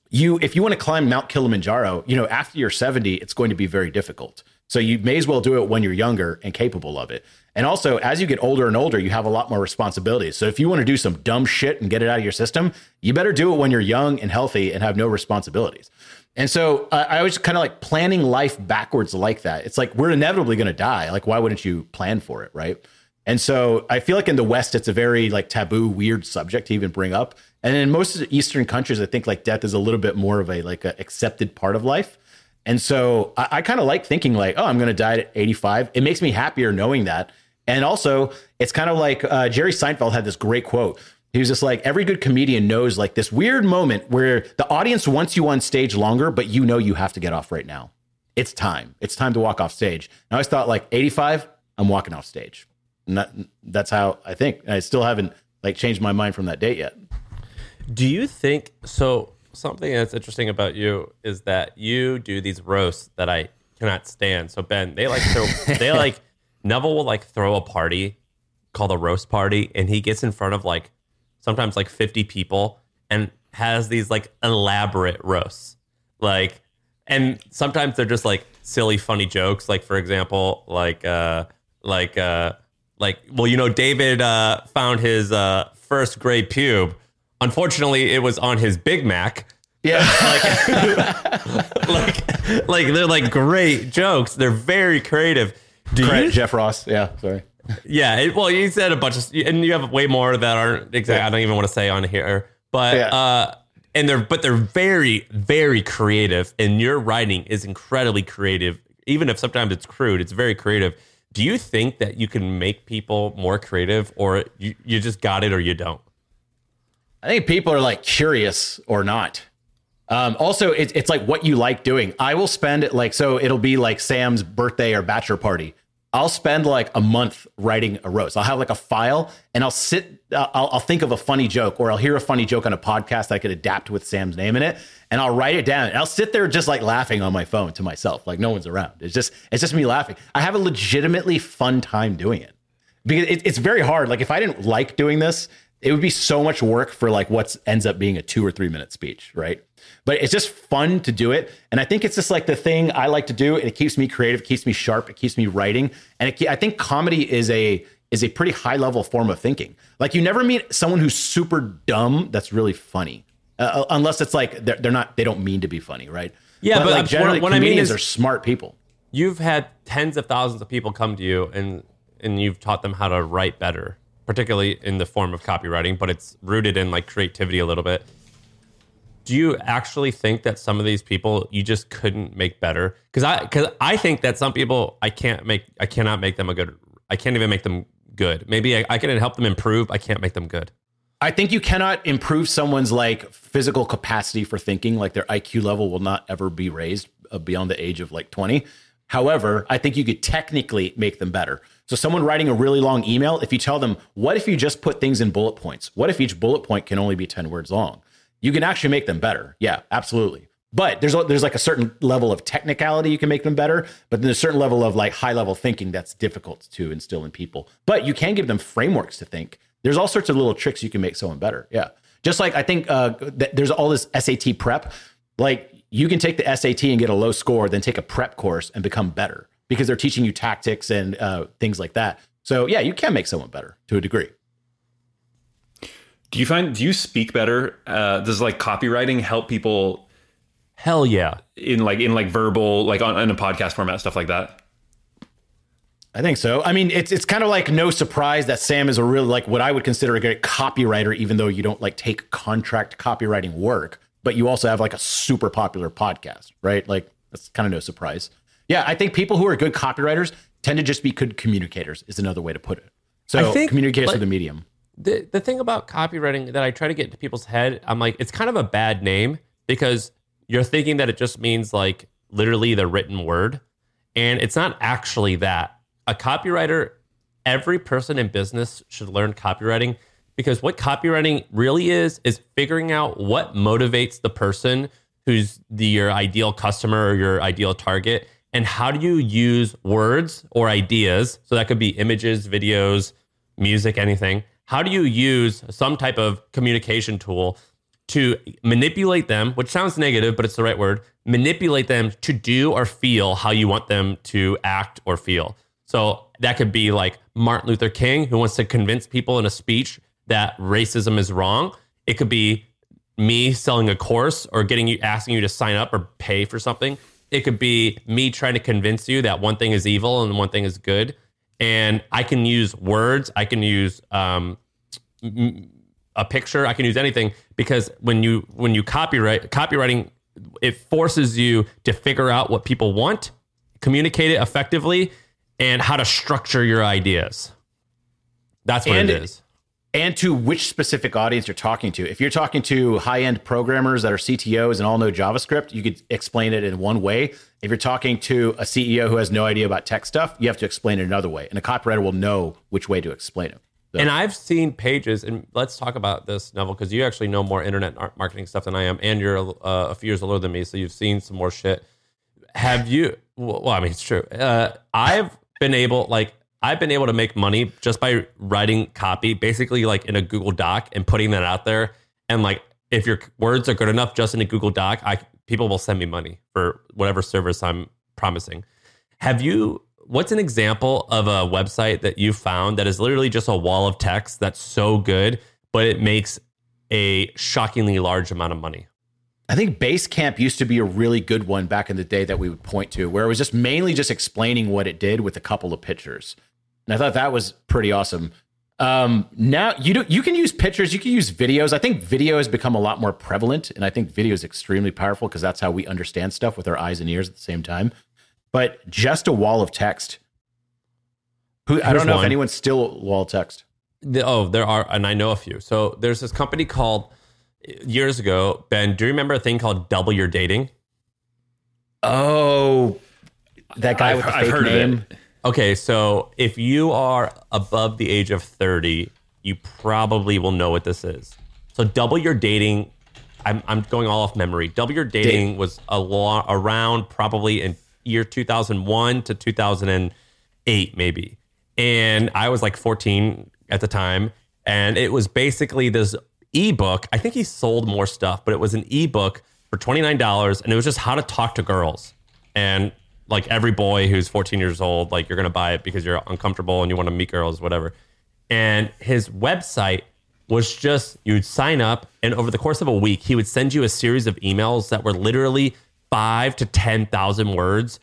you, if you want to climb Mount Kilimanjaro, you know, after you're 70, it's going to be very difficult. So you may as well do it when you're younger and capable of it. And also, as you get older and older, you have a lot more responsibilities. So if you want to do some dumb shit and get it out of your system, you better do it when you're young and healthy and have no responsibilities. And so uh, I was kind of like planning life backwards like that. It's like we're inevitably going to die. Like, why wouldn't you plan for it, right? And so I feel like in the West, it's a very like taboo, weird subject to even bring up. And in most of the Eastern countries, I think like death is a little bit more of a like a accepted part of life. And so I, I kind of like thinking like, oh, I'm going to die at 85. It makes me happier knowing that. And also, it's kind of like uh, Jerry Seinfeld had this great quote. He was just like, every good comedian knows like this weird moment where the audience wants you on stage longer, but you know you have to get off right now. It's time. It's time to walk off stage. And I always thought like 85, I'm walking off stage. And that, that's how I think. I still haven't like changed my mind from that date yet. Do you think so? Something that's interesting about you is that you do these roasts that I cannot stand. So Ben, they like throw, they like Neville will like throw a party called a roast party, and he gets in front of like sometimes like fifty people and has these like elaborate roasts, like, and sometimes they're just like silly, funny jokes. Like for example, like uh, like uh, like well, you know, David uh, found his uh, first gray pube. Unfortunately, it was on his Big Mac. Yeah. Like, like like, they're like great jokes. They're very creative. Do you? Jeff Ross. Yeah. Sorry. Yeah. It, well, you said a bunch of, and you have way more that aren't exactly. I don't even want to say on here. But Yeah. uh, and they're but they're very very creative and your writing is incredibly creative even if sometimes it's crude it's very creative do you think that you can make people more creative or you, you just got it or you don't I think people are like curious or not. Um, also, it's it's like what you like doing. I will spend like so it'll be like Sam's birthday or bachelor party. I'll spend like a month writing a roast. I'll have like a file and I'll sit, uh, I'll, I'll think of a funny joke or I'll hear a funny joke on a podcast I could adapt with Sam's name in it and I'll write it down. And I'll sit there just like laughing on my phone to myself, like no one's around. It's just, it's just me laughing. I have a legitimately fun time doing it because it, it's very hard. Like if I didn't like doing this, it would be so much work for like what ends up being a two or three minute speech, right? But it's just fun to do it, and I think it's just like the thing I like to do, and it keeps me creative, it keeps me sharp, it keeps me writing, and it, I think comedy is a is a pretty high level form of thinking. Like you never meet someone who's super dumb that's really funny, uh, unless it's like they're, they're not they don't mean to be funny, right? Yeah, but, like what- generally, what I mean comedians is- are smart people. you've had tens of thousands of people come to you and and you've taught them how to write better particularly in the form of copywriting but it's rooted in like creativity a little bit do you actually think that some of these people you just couldn't make better because i because i think that some people i can't make i cannot make them a good i can't even make them good maybe i, I can help them improve i can't make them good I think you cannot improve someone's like physical capacity for thinking, like their IQ level will not ever be raised uh, beyond the age of like 20. However, I think you could technically make them better. So, someone writing a really long email, if you tell them, what if you just put things in bullet points? What if each bullet point can only be 10 words long? You can actually make them better. Yeah, absolutely. But there's there's like a certain level of technicality you can make them better, but there's a certain level of like high level thinking that's difficult to instill in people. But you can give them frameworks to think. There's all sorts of little tricks you can make someone better. Yeah, just like I think uh, th- there's all this SAT prep. Like you can take the SAT and get a low score, then take a prep course and become better because they're teaching you tactics and uh, things like that. So yeah, you can make someone better to a degree. Do you find do you speak better? Uh, does like copywriting help people hell yeah in like in like verbal like on in a podcast format stuff like that? I think so. I mean, it's it's kind of like no surprise that Sam is a real like what I would consider a great copywriter, even though you don't like take contract copywriting work, but you also have like a super popular podcast, right? Like that's kind of no surprise. Yeah, I think people who are good copywriters tend to just be good communicators. Is another way to put it. So I think, communicators like- with a medium. The the thing about copywriting that I try to get into people's head, I'm like, it's kind of a bad name because you're thinking that it just means like literally the written word, and it's not actually that. A copywriter, every person in business should learn copywriting because what copywriting really is is figuring out what motivates the person who's the your ideal customer or your ideal target and how do you use words or ideas so that could be images videos music anything how do you use some type of communication tool to manipulate them which sounds negative but it's the right word manipulate them to do or feel how you want them to act or feel so that could be like Martin Luther King, who wants to convince people in a speech that racism is wrong. It could be me selling a course or getting you asking you to sign up or pay for something. It could be me trying to convince you that one thing is evil and one thing is good. And I can use words. I can use um, a picture. I can use anything because when you when you copyright copywriting, it forces you to figure out what people want, communicate it effectively, and how to structure your ideas. That's what And- it is. And to which specific audience you're talking to. If you're talking to high end programmers that are CTOs and all know JavaScript, you could explain it in one way. If you're talking to a CEO who has no idea about tech stuff, you have to explain it another way. And a copywriter will know which way to explain it. So- And I've seen pages, and let's talk about this, Neville, because you actually know more internet marketing stuff than I am, and you're uh, a few years older than me, so you've seen some more shit. Have you? Well, I mean, it's true. Uh, I've been able, like, I've been able to make money just by writing copy, basically, like in a Google Doc and putting that out there. And like, if your words are good enough just in a Google Doc, I people will send me money for whatever service I'm promising. Have you? What's an example of a website that you found that is literally just a wall of text that's so good, but it makes a shockingly large amount of money? I think Basecamp used to be a really good one back in the day that we would point to, where it was just mainly just explaining what it did with a couple of pictures. And I thought that was pretty awesome. Um, now you do, you can use pictures, you can use videos. I think video has become a lot more prevalent, and I think video is extremely powerful because that's how we understand stuff with our eyes and ears at the same time. But just a wall of text. Who I don't know one. if anyone's still wall text. The- oh, there are, and I know a few. So there's this company called years ago. Ben, do you remember a thing called Double Your Dating? Oh, that guy I've- with the I've fake heard of name. it. Okay, so if you are above the age of 30, you probably will know what this is. So double your dating. I'm, I'm going all off memory. Double your dating was a lot around probably in year 2001 to 2008, maybe. And I was like 14 at the time. And it was basically this ebook. I think he sold more stuff, but it was an ebook for $29. And it was just how to talk to girls. And like every boy who's 14 years old, like you're to buy it because you're uncomfortable and you want to meet girls, whatever. And his website was just you'd sign up, and over the course of a week, he would send you a series of emails that were literally five to 10,000 words.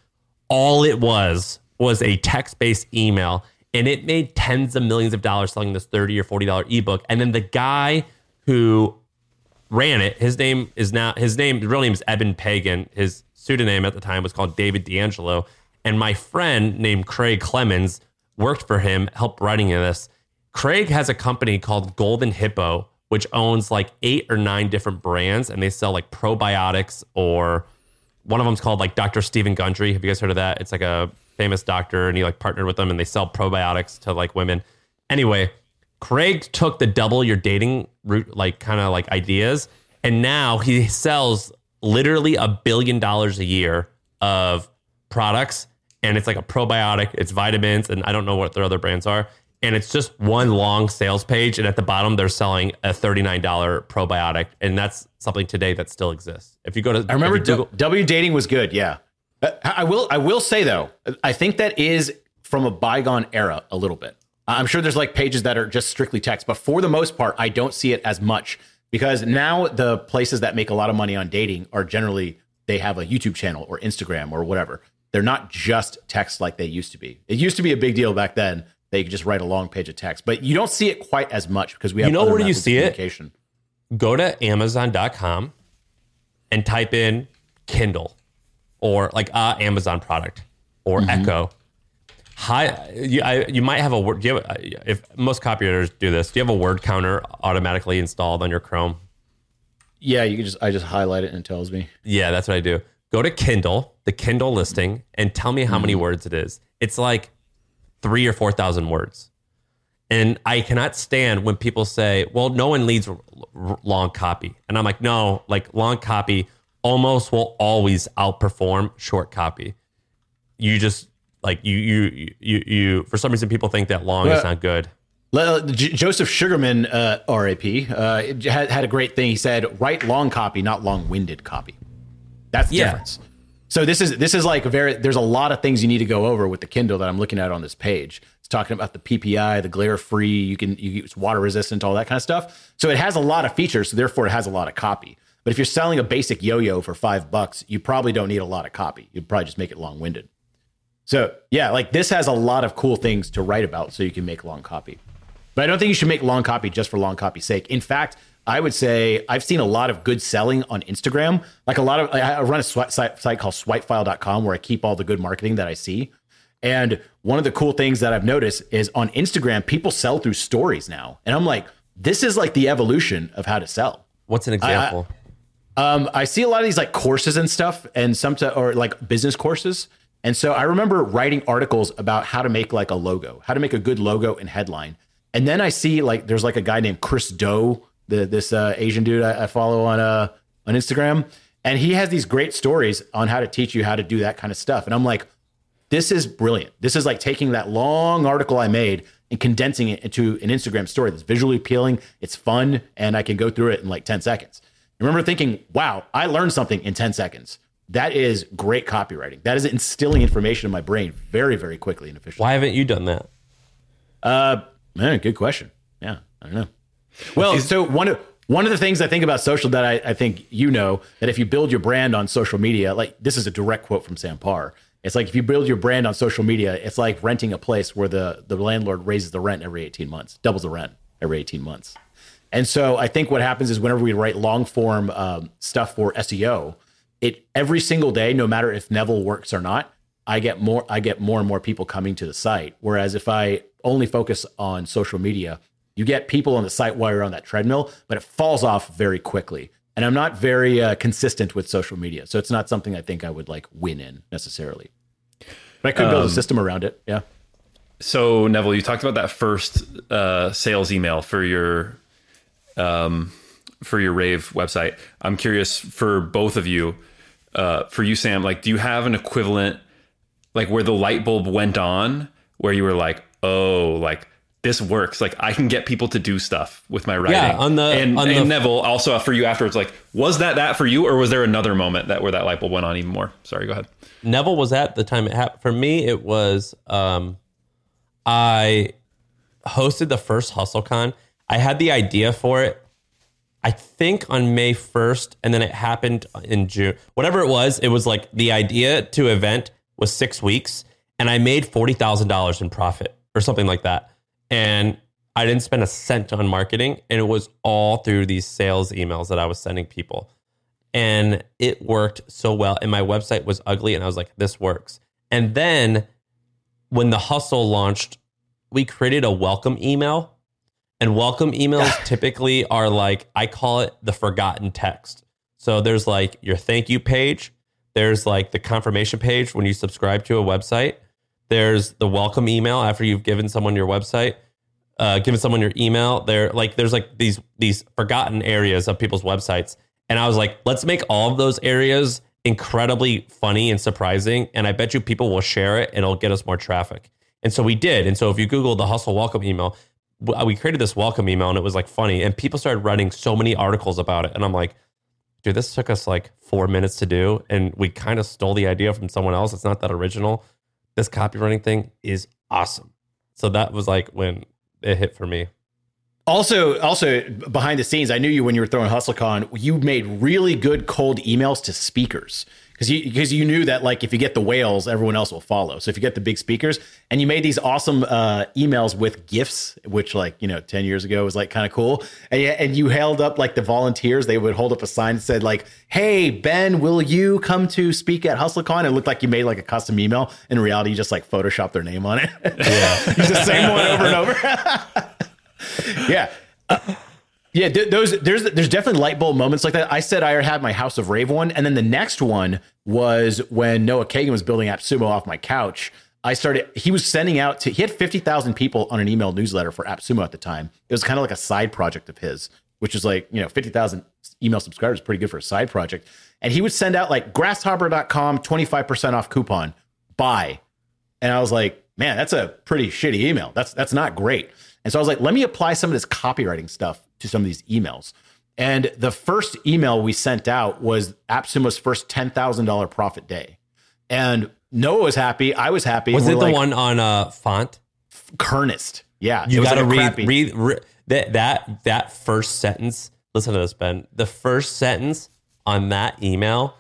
All it was was a text based email, and it made tens of millions of dollars selling this 30 or $40 ebook. And then the guy who ran it. His name is now his name. The real name is Eben Pagan. His pseudonym at the time was called David D'Angelo. And my friend named Craig Clemens worked for him, helped writing this. Craig has a company called Golden Hippo, which owns like eight or nine different brands, and they sell like probiotics or one of them's called like Dr. Steven Gundry. Have you guys heard of that? It's like a famous doctor, and he like partnered with them, and they sell probiotics to like women. Anyway, Craig took the double your dating route, like kind of like ideas, and now he sells literally a billion dollars a year of products, and it's like a probiotic, it's vitamins, and I don't know what their other brands are. And it's just one long sales page, and at the bottom they're selling a thirty-nine dollar probiotic, and that's something today that still exists. If you go to, I remember Google, W dating was good. Yeah, Uh, I will. I will say though, I think that is from a bygone era a little bit. I'm sure there's like pages that are just strictly text, but for the most part, I don't see it as much because now the places that make a lot of money on dating are generally they have a YouTube channel or Instagram or whatever. They're not just text like they used to be. It used to be a big deal back then. They could just write a long page of text, but you don't see it quite as much because we have. You know other where do you see it? communication. go to Amazon.com and type in Kindle or like a Amazon product or Mm-hmm. Echo. Hi, you, I, you might have a word. Do have, if most copywriters do this, do you have a word counter automatically installed on your Chrome? Yeah, you can just. I just highlight it and it tells me. Yeah, that's what I do. Go to Kindle, the Kindle listing, and tell me how many Mm-hmm. words it is. It's like three or 4,000 words. And I cannot stand when people say, well, no one leads r- r- long copy. And I'm like, no, like long copy almost will always outperform short copy. You just like you, you, you, you, for some reason, people think that long is not good. J- Joseph Sugarman, uh, RAP, uh, had, had a great thing. He said, "Write long copy, not long-winded copy." That's the Yeah. difference. So this is this is like very. There's a lot of things you need to go over with the Kindle that I'm looking at on this page. It's talking about the PPI, the glare-free. You can you, it's water resistant, all that kind of stuff. So it has a lot of features. So therefore, it has a lot of copy. But if you're selling a basic yo-yo for five bucks, you probably don't need a lot of copy. You'd probably just make it long-winded. So yeah, like this has a lot of cool things to write about, so you can make long copy. But I don't think you should make long copy just for long copy's sake. In fact, I would say I've seen a lot of good selling on Instagram. Like a lot of, I I run a site, site called swipefile.com where I keep all the good marketing that I see. And one of the cool things that I've noticed is on Instagram, people sell through stories now. And I'm like, this is like the evolution of how to sell. What's an example? Um, I see a lot of these like courses and stuff, and some to, or like business courses. And so I remember writing articles about how to make like a logo, how to make a good logo and headline. And then I see like there's like a guy named Chris Do, the this uh, Asian dude I, I follow on uh on Instagram, and he has these great stories on how to teach you how to do that kind of stuff. And I'm like, this is brilliant. This is like taking that long article I made and condensing it into an Instagram story that's visually appealing, it's fun, and I can go through it in like 10 seconds. I remember thinking, wow, I learned something in 10 seconds. That is great copywriting. That is instilling information in my brain very, very quickly and efficiently. Why haven't you done that? Uh, man, good question. Yeah, I don't know. Well, so one of one of the things I think about social that I, I think you know that if you build your brand on social media, like this is a direct quote from Sam Parr, It's like if you build your brand on social media, it's like renting a place where the the landlord raises the rent every 18 months, doubles the rent every 18 months. And so I think what happens is whenever we write long form um, stuff for SEO, it every single day, no matter if Neville works or not, I get more I get more and more people coming to the site. Whereas if I only focus on social media, you get people on the site while you're on that treadmill, but it falls off very quickly. And I'm not very uh, consistent with social media, so it's not something I think I would like win in necessarily. But I could build a system around it. Yeah. So Neville, you talked about that first uh, sales email for your um, for your Rave website. I'm curious for both of you. Uh, for you, Sam, like, do you have an equivalent, like, where the light bulb went on, where you were like, oh, like this works. Like, I can get people to do stuff with my writing. Yeah, on the- and, on and the- Neville also for you afterwards. Like, was that that for you, or was there another moment that where that light bulb went on even more? Sorry, go ahead. Neville was at the time it happened. For me, it was um, I hosted the first HustleCon. I had the idea for it. I think on May 1st, and then it happened in June. Whatever it was, it was like the idea to event was six weeks, and I made forty thousand dollars in profit or something like that. And I didn't spend a cent on marketing, and it was all through these sales emails that I was sending people and it worked so well and my website was ugly and i was like this works and then when the hustle launched we created a welcome email and welcome emails typically are like i call it the forgotten text so there's like your thank you page there's like the confirmation page when you subscribe to a website there's the welcome email after you've given someone your website uh, given someone your email there like there's like these these forgotten areas of people's websites and I was like, let's make all of those areas incredibly funny and surprising. And I bet you people will share it and it'll get us more traffic. And so we did. And so if you Google the hustle welcome email, we created this welcome email and it was like funny. And people started writing so many articles about it. And I'm like, dude, this took us like four minutes to do. And we kind of stole the idea from someone else. It's not that original. This copywriting thing is awesome. So that was like when it hit for me. Also, also behind the scenes, I knew you when you were throwing HustleCon. You made really good cold emails to speakers because you because you knew that like if you get the whales, everyone else will follow. So if you get the big speakers, and you made these awesome uh, emails with gifts, which like you know ten years ago was like kind of cool, and, you- and you held up like the volunteers. They would hold up a sign that said like, "Hey Ben, will you come to speak at HustleCon?" It looked like you made like a custom email. In reality, you just like photoshopped their name on it. Yeah, it's the same one over and over. yeah. Uh, yeah, th- those there's there's definitely light bulb moments like that. I said I had my House of Rave one, and then the next one was when Noah Kagan was building AppSumo off my couch. I started. He was sending out to. He had fifty thousand people on an email newsletter for AppSumo at the time. It was kind of like a side project of his, which is like you know fifty thousand email subscribers, pretty good for a side project. And he would send out like Grasshopper.com twenty five percent off coupon buy, and I was like, man, that's a pretty shitty email. That's that's not great. And so I was like, let me apply some of this copywriting stuff to some of these emails. And the first email we sent out was AppSumo's first ten thousand dollar profit day, and Noah was happy. I was happy. Was We're it the like, one on uh, font? Kernest? Yeah, You got to like a read, read, that that that first sentence. Listen to this, Ben. The first sentence on that email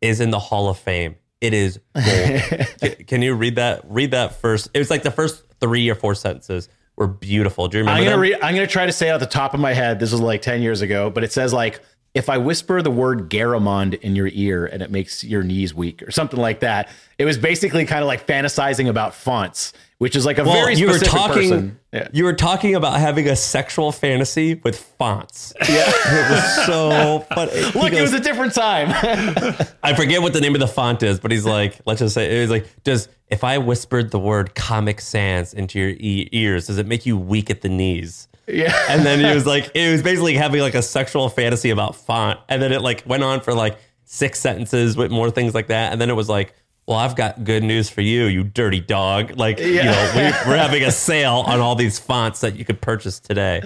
is in the Hall of Fame. It is gold. Can- Can you read that? Read that first. It was like the first three or four sentences were beautiful. Do you remember? I'm gonna them? read. I'm gonna try to say it at the top of my head. This was like ten years ago, but it says like, if I whisper the word Garamond in your ear and it makes your knees weak or something like that. It was basically kind of like fantasizing about fonts, which is like a well, very you were talking. Yeah. You were talking about having a sexual fantasy with fonts. Yeah, it was so. But Look, it was a different time. I forget what the name of the font is, but he's like, let's just say it was like, does if I whispered the word Comic Sans into your e- ears, does it make you weak at the knees? yeah. And then he was like, it was basically having like a sexual fantasy about font, and then it like went on for like six sentences with more things like that, and then it was like. Well, I've got good news for you, you dirty dog. Like, you know, we, we're having a sale on all these fonts that you could purchase today.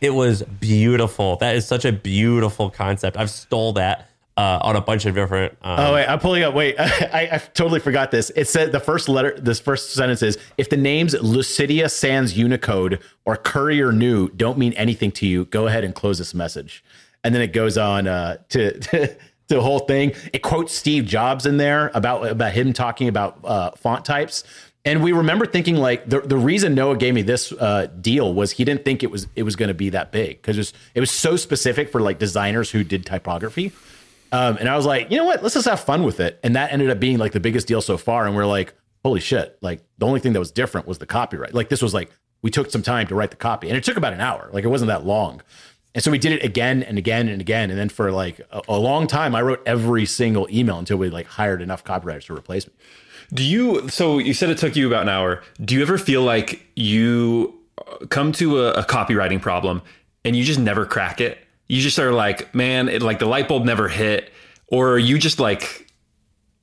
It was beautiful. That is such a beautiful concept. I've stole that uh, on a bunch of different. Um, Oh wait, I'm pulling up. Wait, I, I totally forgot this. It said the first letter, this first sentence is: if the names Lucida Sans Unicode or Courier New don't mean anything to you, go ahead and close this message. And then it goes on uh, to, to the whole thing. It quotes Steve Jobs in there about about him talking about uh, font types. And we remember thinking like the, the reason Noah gave me this uh, deal was he didn't think it was it was going to be that big because it was, it was so specific for like designers who did typography. Um, and I was like, you know what? Let's just have fun with it. And that ended up being like the biggest deal so far. And we're like, holy shit! Like the only thing that was different was the copyright. Like this was like we took some time to write the copy, and it took about an hour. Like it wasn't that long. And so we did it again and again and again. And then for like a, a long time, I wrote every single email until we like hired enough copywriters to replace me. Do you? So you said it took you about an hour. Do you ever feel like you uh, come to a, a copywriting problem and you just never crack it? You just are like, man, it, like the light bulb never hit, or you just like,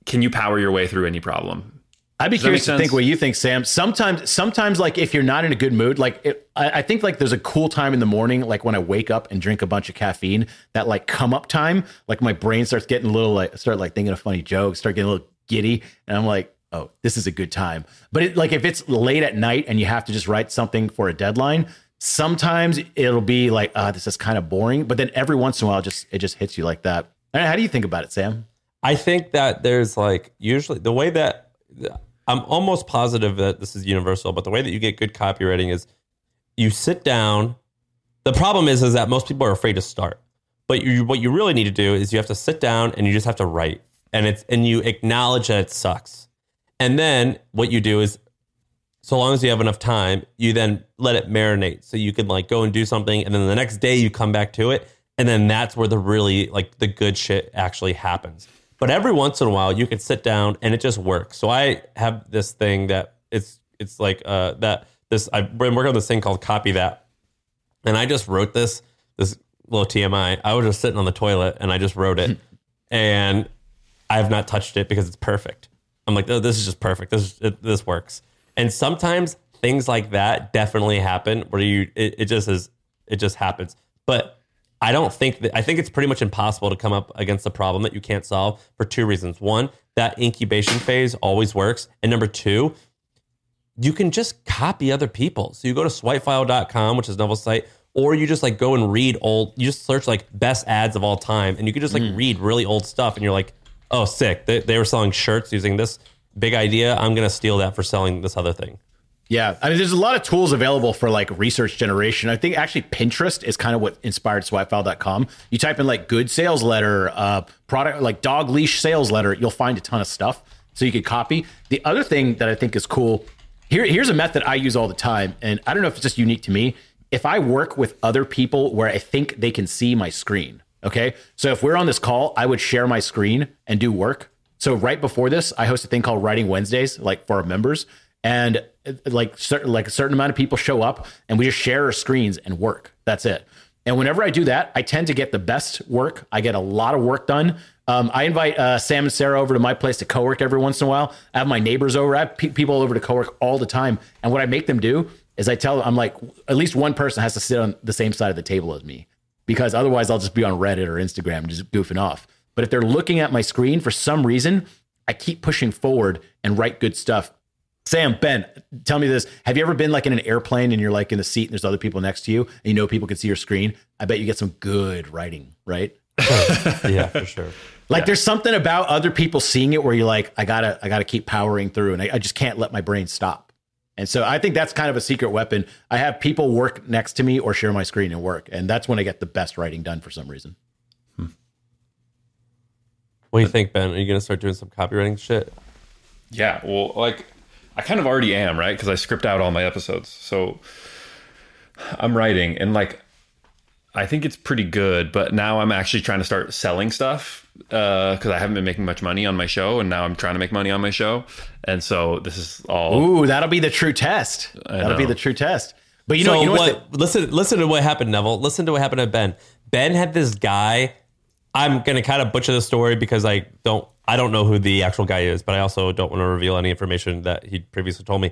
can you power your way through any problem? I'd be Does curious make to think what you think, Sam. Sometimes, sometimes, like if you're not in a good mood, like it, I, I think like there's a cool time in the morning, like when I wake up and drink a bunch of caffeine, that like come up time, like my brain starts getting a little like start like thinking of funny jokes, start getting a little giddy, and I'm like, oh, this is a good time. But it, like if it's late at night and you have to just write something for a deadline, sometimes it'll be like, ah, this is kind of boring. But then every once in a while, just it just hits you like that. And how do you think about it, Sam? I think that there's like usually the way that I'm almost positive that this is universal, but the way that you get good copywriting is you sit down. The problem is is that most people are afraid to start. But you, what you really need to do is you have to sit down and you just have to write, and it's and you acknowledge that it sucks, and then what you do is, so long as you have enough time, you then let it marinate, so you can like go and do something, and then the next day you come back to it, and then that's where the really like the good shit actually happens. But every once in a while, you can sit down and it just works. So I have this thing that it's it's like uh, that this I've been working on this thing called Copy That, and I just wrote this this little TMI. I was just sitting on the toilet and I just wrote it, and I have not touched it because it's perfect. I'm like, oh, this is just perfect. This it, this works. And sometimes things like that definitely happen where you it, it just is it just happens. But I don't think that I think it's pretty much impossible to come up against a problem that you can't solve for two reasons. One, that incubation phase always works. And number two, you can just copy other people. So you go to swipefile.com, which is Neville's site, or you just like go and read old, you just search like best ads of all time, and you can just like mm. read really old stuff, and you're like, oh, sick. They, they were selling shirts using this big idea. I'm going to steal that for selling this other thing. Yeah, I mean, there's a lot of tools available for like research generation. I think actually Pinterest is kind of what inspired swipefile.com. You type in like good sales letter, uh, product like dog leash sales letter, you'll find a ton of stuff so you could copy. The other thing that I think is cool here, here's a method I use all the time, and I don't know if it's just unique to me. If I work with other people where I think they can see my screen, okay, so if we're on this call, I would share my screen and do work. So right before this, I host a thing called Writing Wednesdays, like for our members, and like certain like a certain amount of people show up, and we just share our screens and work. That's it. And whenever I do that, I tend to get the best work. I get a lot of work done. Um, I invite uh, Sam and Sarah over to my place to co-work every once in a while. I have my neighbors over. I have pe- people over to co-work all the time. And what I make them do is I tell them, I'm like, at least one person has to sit on the same side of the table as me because otherwise I'll just be on Reddit or Instagram just goofing off. But if they're looking at my screen for some reason, I keep pushing forward and write good stuff. Sam, Ben, tell me this. Have you ever been like in an airplane and you're like in the seat and there's other people next to you and you know people can see your screen? I bet you get some good writing, right? Yeah, for sure. Like there's something about other people seeing it where you're like, I gotta, I gotta keep powering through and I, I just can't let my brain stop. And so I think that's kind of a secret weapon. I have people work next to me or share my screen and work. And that's when I get the best writing done for some reason. Hmm. What do you think, Ben? Are you going to start doing some copywriting shit? Yeah, well, like I kind of already am, right? Because I script out all my episodes. So I'm writing and like I think it's pretty good, but now I'm actually trying to start selling stuff uh, because I haven't been making much money on my show, and now I'm trying to make money on my show, and so this is all. Ooh, that'll be the true test. That'll be the true test. But you know, so you know what? what's the- listen, listen to what happened, Neville. Listen to what happened to Ben. Ben had this guy. I'm gonna kind of butcher the story because I don't, I don't know who the actual guy is, but I also don't want to reveal any information that he previously told me.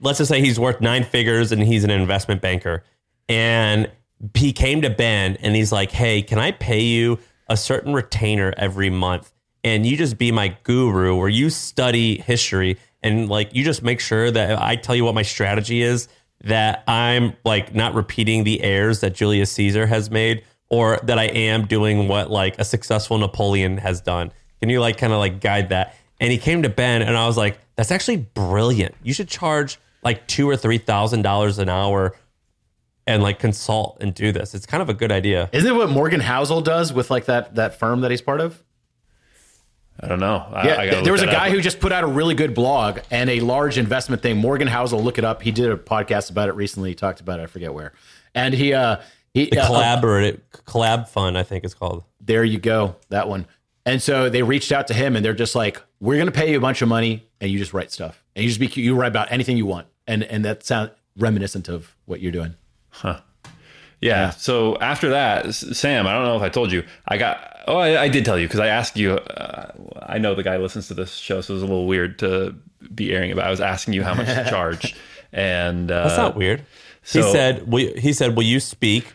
Let's just say he's worth nine figures and he's an investment banker, and he came to Ben and he's like, "Hey, can I pay you a certain retainer every month, and you just be my guru, where you study history and like you just make sure that I tell you what my strategy is." that I'm like not repeating the errors that Julius Caesar has made or that I am doing what like a successful Napoleon has done? Can you like kind of like guide that? And he came to Ben and I was like, that's actually brilliant. You should charge like two or three thousand dollars an hour and like consult and do this. It's kind of a good idea. Isn't it what Morgan Housel does with like that that firm that he's part of? I don't know. I, Yeah, I there was a guy up. who just put out a really good blog and a large investment thing. Morgan Housel, look it up. He did a podcast about it recently. He talked about it. I forget where. And he, uh, he, The uh, collab collab fund, I think it's called. there you go, that one. And so they reached out to him and they're just like, we're going to pay you a bunch of money and you just write stuff and you just be, you write about anything you want. And, and that sounds reminiscent of what you're doing. Huh. Yeah. So after that, Sam, I don't know if I told you, I got. Oh, I, I did tell you because I asked you. Uh, I know the guy listens to this show, so it was a little weird to be airing about. I was asking you how much to charge, and uh, That's not weird. he said, will, he said, will you speak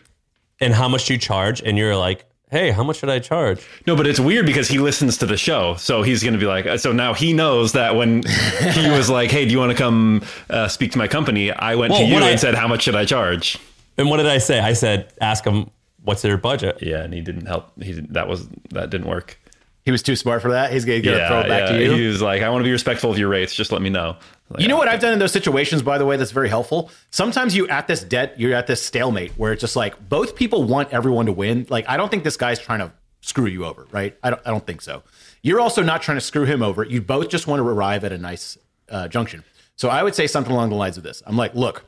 and how much do you charge? And you're like, hey, how much should I charge? No, but it's weird because he listens to the show, so he's going to be like. So now he knows that when he was like, "Hey, do you want to come uh, speak to my company?" I went Well, to you and I- said, "How much should I charge?" And what did I say? I said, ask him what's their budget. Yeah, and he didn't help. He didn't, that was that didn't work. He was too smart for that. He's going to throw it back yeah. to you. He was like, "I want to be respectful of your rates. Just let me know." Like, You know what I've done in those situations, by the way, that's very helpful? Sometimes you at this debt, you're at this stalemate where it's just like both people want everyone to win. Like, I don't think this guy's trying to screw you over, right? I don't, I don't think so. You're also not trying to screw him over. You both just want to arrive at a nice uh, junction. So I would say something along the lines of this. I'm like, look,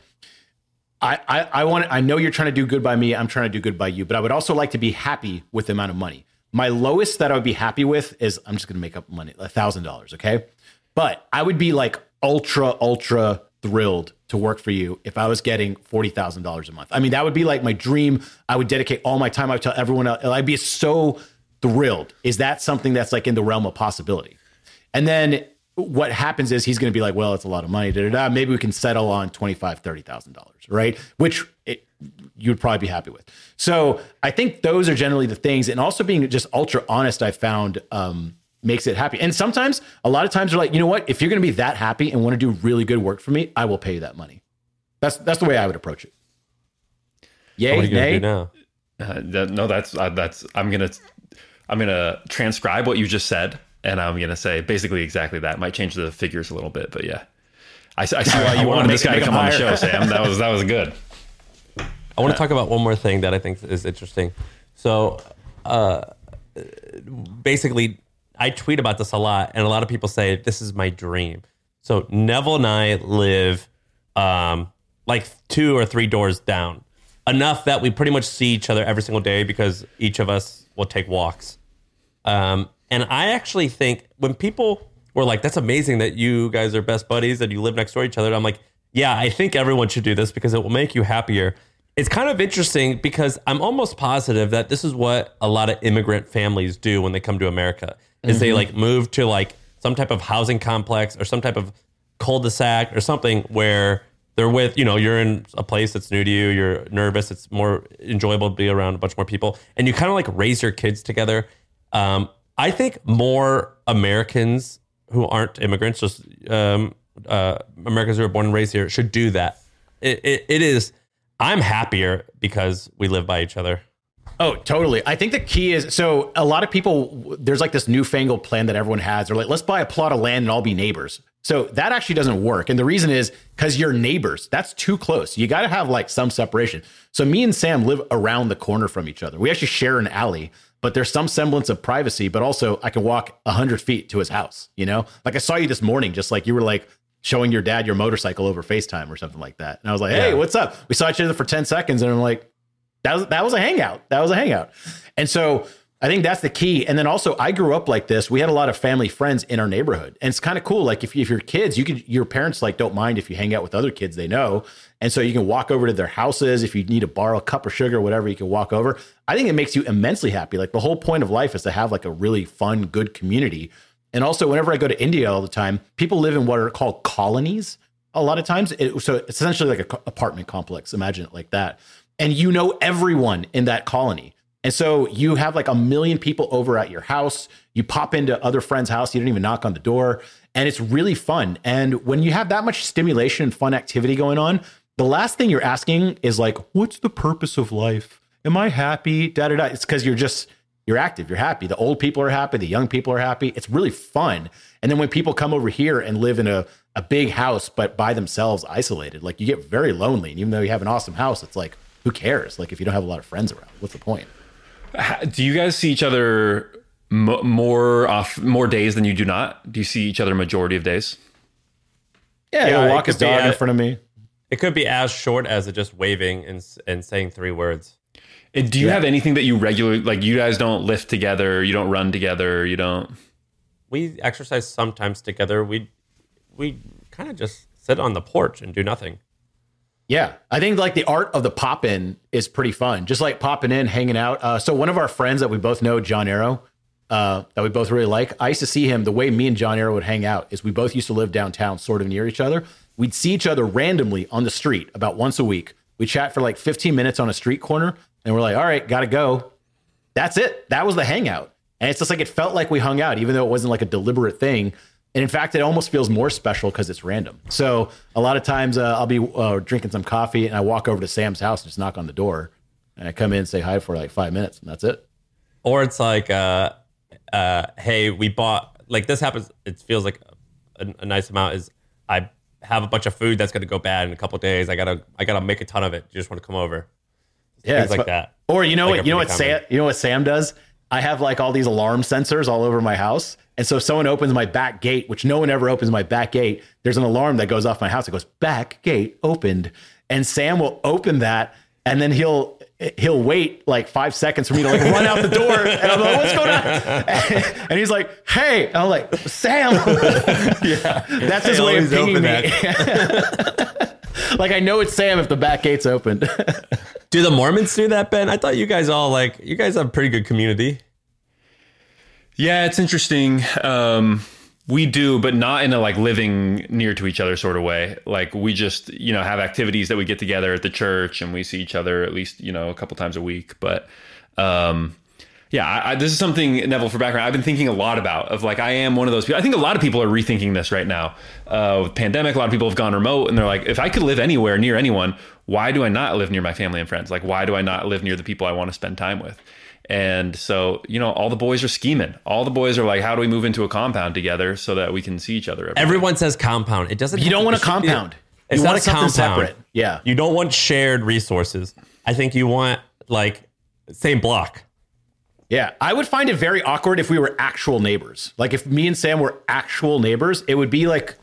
I, I, I want I know you're trying to do good by me. I'm trying to do good by you, but I would also like to be happy with the amount of money. My lowest that I would be happy with is I'm just going to make up money, a thousand dollars. Okay. But I would be like ultra, ultra thrilled to work for you if I was getting $40,000 a month. I mean, that would be like my dream. I would dedicate all my time. I would tell everyone else, I'd be so thrilled. Is that something that's like in the realm of possibility? And then what happens is he's going to be like, well, it's a lot of money. Da, da, da. Maybe we can settle on $25,000, $30,000, right? Which it, you'd probably be happy with. So I think those are generally the things. And also being just ultra honest, I found um, makes it happy. And sometimes, a lot of times, they're like, you know what? If you're going to be that happy and want to do really good work for me, I will pay you that money. That's that's the way I would approach it. Yay, What are you going to nay? do now? Uh, that- no, that's uh, that's. I'm gonna I'm gonna transcribe what you just said, and I'm gonna say basically exactly that. Might change the figures a little bit, but yeah. I see why you wanted this guy to come him on the show, Sam. That was that was good. I want to talk about one more thing that I think is interesting. So, uh, basically, I tweet about this a lot, and a lot of people say this is my dream. So Neville and I live um, like two or three doors down, enough that we pretty much see each other every single day because each of us will take walks. Um, and I actually think when people were like, "That's amazing that you guys are best buddies and you live next door to each other," I'm like, "Yeah, I think everyone should do this because it will make you happier." It's kind of interesting because I'm almost positive that this is what a lot of immigrant families do when they come to America. Is they like move to like some type of housing complex or some type of cul-de-sac or something where they're with you know you're in a place that's new to you you're nervous it's more enjoyable to be around a bunch more people and you kind of like raise your kids together um, i think more americans who aren't immigrants just um, uh, americans who are born and raised here should do that it, it, it is i'm happier because we live by each other Oh, totally. I think the key is so a lot of people there's like this newfangled plan that everyone has. They're like, let's buy a plot of land and all be neighbors. So that actually doesn't work. And the reason is because you're neighbors. That's too close. You got to have like some separation. So me and Sam live around the corner from each other. We actually share an alley, but there's some semblance of privacy. But also, I can walk hundred feet to his house. You know, like I saw you this morning, just like you were like showing your dad your motorcycle over FaceTime or something like that. And I was like, hey, Yeah. what's up? We saw each other for ten seconds, and I'm like, that was that was a hangout. That was a hangout. And so I think that's the key. And then also, I grew up like this. We had a lot of family friends in our neighborhood, and it's kind of cool. Like if, if you're kids, you could your parents like don't mind if you hang out with other kids they know, and so you can walk over to their houses. If you need to borrow a cup of sugar, or whatever, you can walk over. I think it makes you immensely happy. Like the whole point of life is to have like a really fun, good community. And also, whenever I go to India all the time, people live in what are called colonies. A lot of times, it, so it's essentially like a co- apartment complex. Imagine it like that and you know everyone in that colony. And so you have like a million people over at your house. You pop into other friends' house, you don't even knock on the door, and it's really fun. And when you have that much stimulation and fun activity going on, the last thing you're asking is like, what's the purpose of life? am I happy? Da da da. It's because you're just you're active, you're happy. The old people are happy, the young people are happy. It's really fun. And then when people come over here and live in a a big house but by themselves, isolated, like you get very lonely. And even though you have an awesome house, it's like who cares? Like if you don't have a lot of friends around, what's the point? Do you guys see each other m- more off more days than you do not? Do you see each other majority of days? Yeah, Yeah, he'll walk his could be dog in front of me. It could be as short as it just waving and and saying three words. Do you have anything that you regularly like? You guys don't lift together. You don't run together. You don't. We exercise sometimes together. We we kind of just sit on the porch and do nothing. Yeah, I think like the art of the pop in is pretty fun. Just like popping in, hanging out. Uh, so one of our friends that we both know, John Arrow, uh, that we both really like. I used to see him. The way me and John Arrow would hang out is we both used to live downtown, sort of near each other. We'd see each other randomly on the street about once a week. We chat for like 15 minutes on a street corner, and we're like, "All right, gotta go." That's it. That was the hangout, and it's just like it felt like we hung out, even though it wasn't like a deliberate thing. And in fact, it almost feels more special because it's random. So a lot of times uh, I'll be uh, drinking some coffee and I walk over to Sam's house and just knock on the door. And I come in and say hi for like five minutes and that's it. Or it's like, uh, uh, hey, we bought like this happens. It feels like a, a nice amount is I have a bunch of food that's going to go bad in a couple days. I gotta I gotta make a ton of it. You just want to come over. Yeah, Things like fu- that. Or you know Like what? You know what Sam? You know what Sam does? I have like all these alarm sensors all over my house, and so if someone opens my back gate, which no one ever opens my back gate, there's an alarm that goes off my house. It goes back gate opened, and Sam will open that, and then he'll he'll wait like five seconds for me to like run out the door, and I'm like, what's going on? And he's like, hey, and I'm like, Sam, yeah, that's his way of pinging me. like I know it's Sam if the back gate's opened. Do the Mormons do that, Ben? I thought you guys all like you guys have a pretty good community. Yeah, it's interesting. Um, we do, but not in a like living near to each other sort of way. Like we just, you know, have activities that we get together at the church and we see each other at least, you know, a couple times a week. But um, yeah, I, I, this is something Neville for background. I've been thinking a lot about. Of like, I am one of those people. I think a lot of people are rethinking this right now. Uh, with pandemic, a lot of people have gone remote, and they're like, if I could live anywhere near anyone, why do I not live near my family and friends? Like, why do I not live near the people I want to spend time with? And so, you know, all the boys are scheming. All the boys are like, how do we move into a compound together so that we can see each other? Every day? Everyone says compound. It doesn't. You don't want a it be- compound. It's You not want a compound. separate. Yeah. You don't want shared resources. I think you want like same block. Yeah, I would find it very awkward if we were actual neighbors. Like if me and Sam were actual neighbors, it would be like,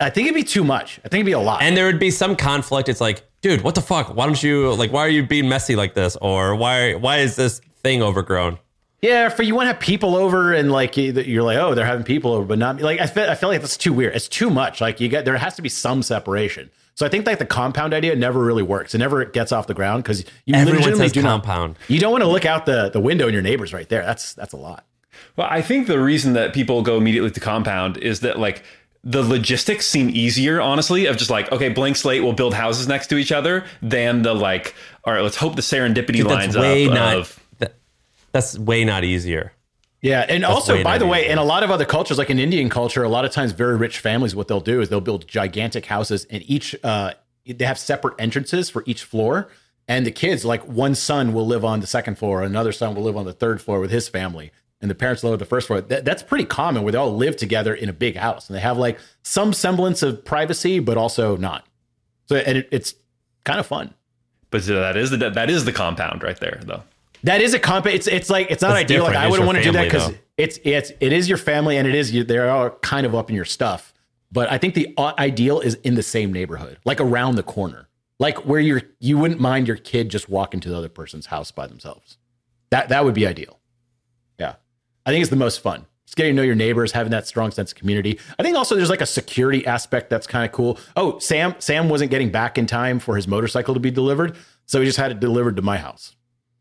I think it'd be too much. I think it'd be a lot. And there would be some conflict. It's like, dude, what the fuck? Why don't you like? Why are you being messy like this? Or why? Why is this thing overgrown? yeah, for you want to have people over and like you- you're like, oh, they're having people over, but not like I feel. I feel like that's too weird. It's too much. Like you get there has to be some separation. So I think like the compound idea never really works. It never gets off the ground because you Everyone legitimately says do not- compound. you don't want to look out the the window and your neighbors right there. That's that's a lot. Well, I think the reason that people go immediately to compound is that like the logistics seem easier, honestly, of just like, okay, blank slate, we'll build houses next to each other, than the like, all right, let's hope the serendipity Dude, lines that's way up not. of that- that's way not easier. Yeah, and also, by the way, in a lot of other cultures, like in Indian culture, a lot of times very rich families, what they'll do is they'll build gigantic houses, and each uh, they have separate entrances for each floor. And the kids, like one son, will live on the second floor, another son will live on the third floor with his family, and the parents live on the first floor. That, that's pretty common, where they all live together in a big house, and they have like some semblance of privacy, but also not. So, and it, it's kind of fun. but that is the that is the compound right there though. That is a comp. It's it's like it's not That's ideal. Like. I wouldn't want to do that because it's it's it is your family and it is you. They're all kind of up in your stuff. But I think the uh, ideal is in the same neighborhood, like around the corner, like where you're you wouldn't mind your kid just walking to the other person's house by themselves. That that would be ideal. Yeah, I think it's the most fun. Just getting to know your neighbors, having that strong sense of community. I think also there's like a security aspect that's kind of cool. Oh, Sam Sam wasn't getting back in time for his motorcycle to be delivered, so he just had it delivered to my house.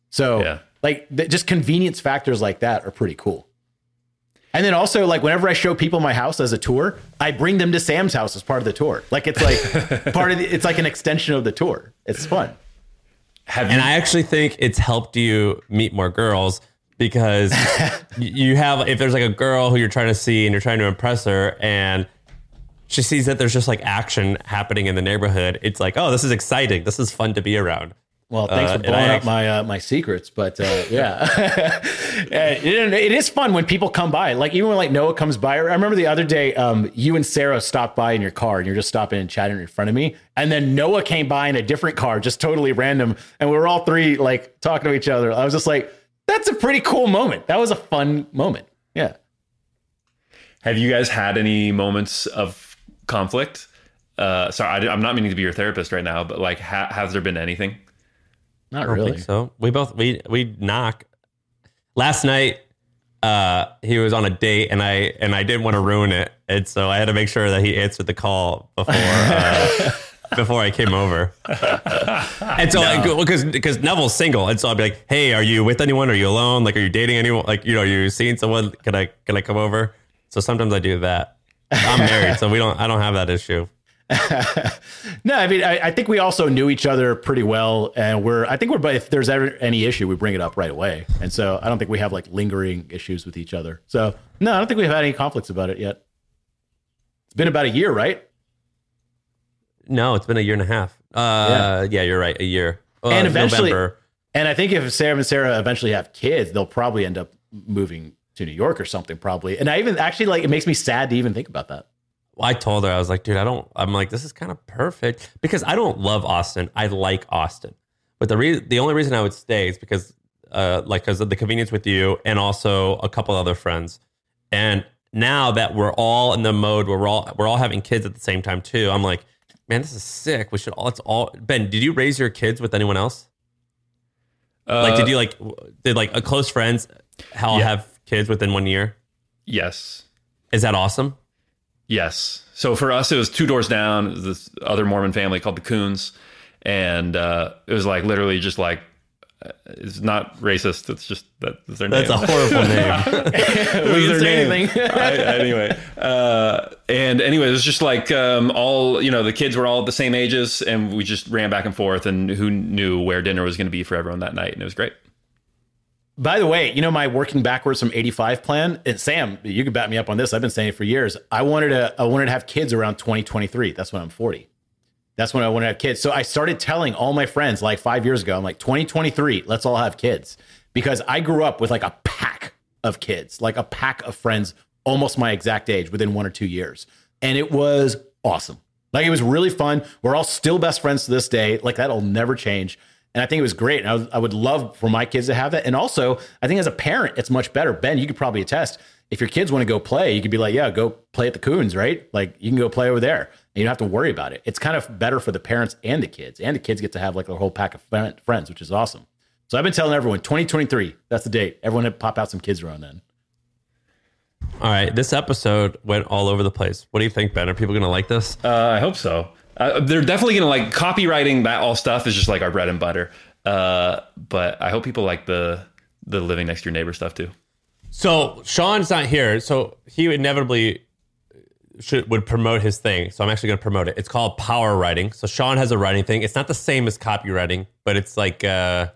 So Yeah. like th- just convenience factors like that are pretty cool. And then also like whenever I show people my house as a tour, I bring them to Sam's house as part of the tour. Like it's like part of the, it's like an extension of the tour. It's fun. Have And you? I actually think it's helped you meet more girls because you have if there's like a girl who you're trying to see and you're trying to impress her and she sees that there's just like action happening in the neighborhood, it's like, oh, this is exciting. This is fun to be around. Well, thanks Uh, for I blowing up my uh, my secrets, but uh, yeah, Uh, it, it is fun when people come by. Like even when like Noah comes by. I remember the other day, um, you and Sarah stopped by in your car, and you're just stopping and chatting in front of me, and then Noah came by in a different car, just totally random, and we were all three like talking to each other. I was just like, that's a pretty cool moment. That was a fun moment. Yeah. Have you guys had any moments of conflict? Uh, sorry, I, am not meaning to be your therapist right now, but like, ha- has there been anything? Not really. so. We both we we knock. Last night, uh, he was on a date, and I and I didn't want to ruin it, and so I had to make sure that he answered the call before uh, before I came over. and so, because because Neville's single, and so I'd be like, "Hey, are you with anyone? Are you alone? Like, are you dating anyone? Like, you know, are you seeing someone? Can I can I come over?" So sometimes I do that. I'm married, so we don't. I don't have that issue. No, I mean, I, I think we also knew each other pretty well, and we're. I think we're. But if there's ever any issue, we bring it up right away, and so I don't think we have like lingering issues with each other. So no, I don't think we've had any conflicts about it yet. It's been about a year, right? No, it's been a year and a half. Uh, yeah, you're right, a year. Uh, And eventually- November. And I think if Sarah and Sarah eventually have kids, they'll probably end up moving to New York or something, probably. And I even actually like it makes me sad to even think about that. I told her I was like, dude, I don't. I'm like, this is kind of perfect because I don't love Austin. I like Austin, but the reason, the only reason I would stay is because, uh, like, because of the convenience with you and also a couple other friends. And now that we're all in the mode where we're all we're all having kids at the same time too, I'm like, man, this is sick. We should all. Let's all. Ben, did you raise your kids with anyone else? like, Uh, did you like did like a close friends how Yeah. have kids within one year? Yes. Is that awesome? Yes. So for us, it was two doors down. It this other Mormon family called the Coons, and uh, it was like literally just like uh, it's not racist. It's just that that's their That's name. a horrible name. we their can say name. anything. I, anyway, uh, and anyway, it was just like um, all you know. The kids were all the same ages, and we just ran back and forth. And who knew where dinner was going to be for everyone that night? And it was great. By the way, you know my working backwards from 85 plan. And Sam, you can back me up on this. I've been saying it for years. I wanted to I wanted to have kids around 2023. That's when I'm 40. That's when I want to have kids. So I started telling all my friends like 5 years ago, I'm like 2023, let's all have kids because I grew up with like a pack of kids, like a pack of friends almost my exact age within 1 or 2 years. And it was awesome. Like it was really fun. We're all still best friends to this day. Like that'll never change. And I think it was great. And I, was, I would love for my kids to have that. And also, I think as a parent, it's much better. Ben, you could probably attest. If your kids want to go play, you could be like, yeah, go play at the Coons, right? Like you can go play over there. And you don't have to worry about it. It's kind of better for the parents and the kids. And the kids get to have like a whole pack of friends, which is awesome. So I've been telling everyone 2023, that's the date. Everyone had pop out some kids around then. All right, this episode went all over the place. What do you think, Ben? Are people going to like this? Uh, I hope so. Uh, they're definitely to like copywriting. That all stuff is just like our bread and butter. Uh, but I hope people like the the living next to your neighbor stuff too. So Shaan's not here, so he inevitably should would promote his thing. So I'm actually going to promote it. It's called Power Writing. So Shaan has a writing thing. It's not the same as copywriting, but it's like uh,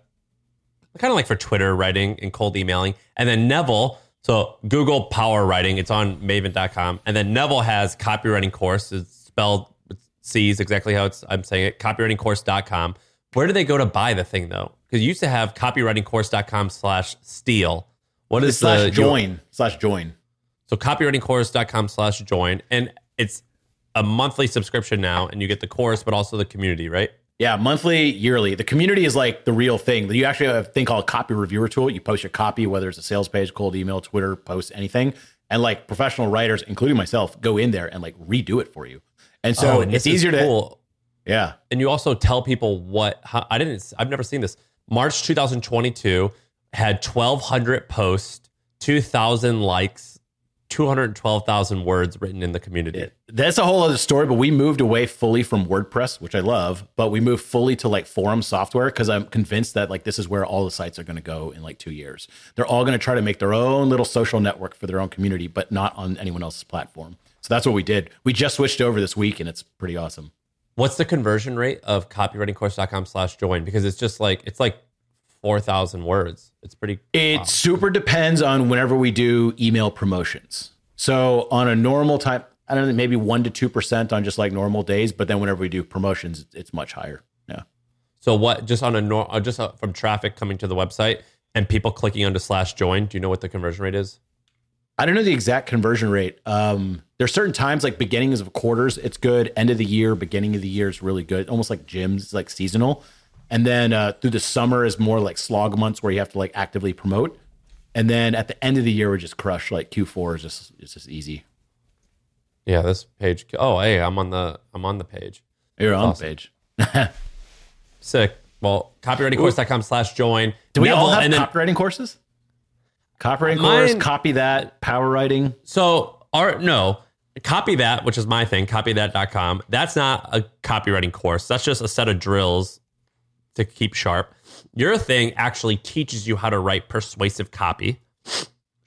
kind of like for Twitter writing and cold emailing. And then Neville. So Google Power Writing. It's on Maven.com. And then Neville has copywriting course. It's spelled C's exactly how it's I'm saying it. Copywritingcourse.com. Where do they go to buy the thing though? Because you used to have copywritingcourse.com slash steal. What is slash the join slash join. so copywritingcourse.com slash join. And it's a monthly subscription now, and you get the course, but also the community, right? Yeah, monthly, yearly. The community is like the real thing. You actually have a thing called a copy reviewer tool. You post your copy, whether it's a sales page, cold email, Twitter, post, anything. And like professional writers, including myself, go in there and like redo it for you. And so Oh, and it's easier to, cool. yeah. And you also tell people what how, I didn't. I've never seen this. March 2022 had 1,200 posts, 2,000 likes, 212,000 words written in the community. That's a whole other story, but we moved away fully from WordPress, which I love, but we moved fully to like forum software because I'm convinced that like this is where all the sites are going to go in like two years. They're all going to try to make their own little social network for their own community, but not on anyone else's platform. So that's what we did. We just switched over this week and it's pretty awesome. What's the conversion rate of copywritingcourse.com slash join? Because it's just like it's like 4,000 words. It's pretty. It super depends on whenever we do email promotions. So on a normal time, I don't know, maybe one to two percent on just like normal days, but then whenever we do promotions, it's much higher. Yeah. So what? Just on a nor- uh, just uh, from traffic coming to the website and people clicking onto slash join. Do you know what the conversion rate is? I don't know the exact conversion rate. Um, there's certain times like beginnings of quarters, it's good. End of the year, beginning of the year is really good. Almost like gyms, like seasonal. And then uh, through the summer is more like slog months where you have to like actively promote. And then at the end of the year, we just crush. Like Q4 is just it's just easy. Yeah, this page. Oh, hey, I'm on the I'm on the page. You're on Awesome. the page. Sick. Well, copywritingcourse.com slash join. Do we all Neville, have and then- copywriting courses? Copywriting Mine- course, copy that, power writing. So, our no, copy that, which is my thing, copythat.com. That's not a copywriting course. That's just a set of drills to keep sharp. Your thing actually teaches you how to write persuasive copy.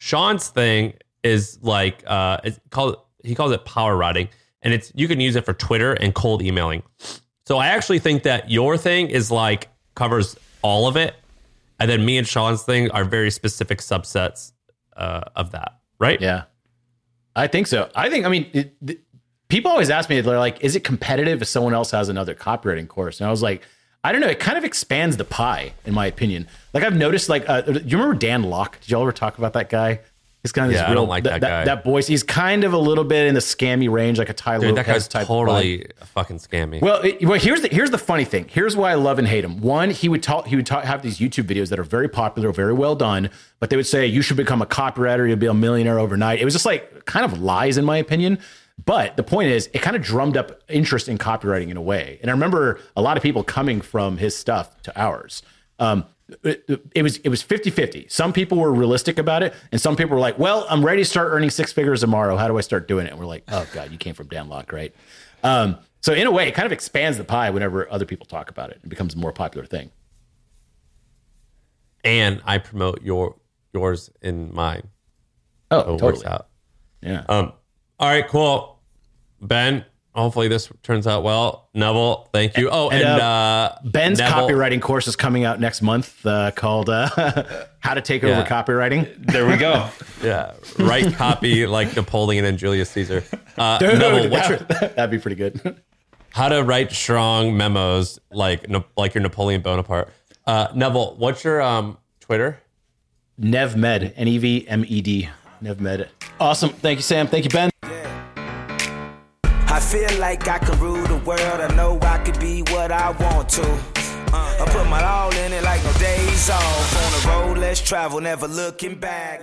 Shaan's thing is like uh it's called he calls it power writing and it's you can use it for Twitter and cold emailing. So I actually think that your thing is like covers all of it. And then me and Shaan's thing are very specific subsets uh, of that, right? Yeah, I think so. I think. I mean, it, people always ask me, they're like, "Is it competitive if someone else has another copywriting course?" And I was like, I don't know. It kind of expands the pie, in my opinion. Like I've noticed, like, uh, you remember Dan Lok? Did y'all ever talk about that guy? He's kind of this Yeah, I real, don't like that guy. That, voice. He's kind of a little bit in the scammy range, like a Tai Dude, that guy's type. vibe. totally fucking scammy. Well, it, well, here's the here's the funny thing. Here's why I love and hate him. One, he would talk. He would talk, have these YouTube videos that are very popular, very well done, but they would say you should become a copywriter, you'll be a millionaire overnight. It was just like kind of lies, in my opinion. But the point is, it kind of drummed up interest in copywriting in a way. And I remember a lot of people coming from his stuff to ours. Um, it, it was it was 50-50. Some people were realistic about it, and some people were like, "Well, I'm ready to start earning six figures tomorrow. How do I start doing it?" And we're like, "Oh God, you came from Dan Lok, right?" Um, so in a way, it kind of expands the pie whenever other people talk about it. It becomes a more popular thing. and I promote your yours in mine. Oh, So it totally. works out. Yeah. Um, all right, cool. Ben, hopefully this turns out well. Neville, thank you. Oh, and, And, uh, Ben's Neville- copywriting course is coming out next month uh, called uh, "How to Take Yeah. Over Copywriting." There we go. Yeah, write copy like Napoleon and Julius Caesar. Uh, Neville, what's your, That'd be pretty good. how to write strong memos like like your Napoleon Bonaparte. Uh, Neville, what's your um, Twitter? NevMed, N E V M E D, NevMed. Awesome. Thank you, Sam. Thank you, Ben. Feel like I can rule the world. I know I could be what I want to. Uh, I put my all in it like no days off. On the road, let's travel, never looking back.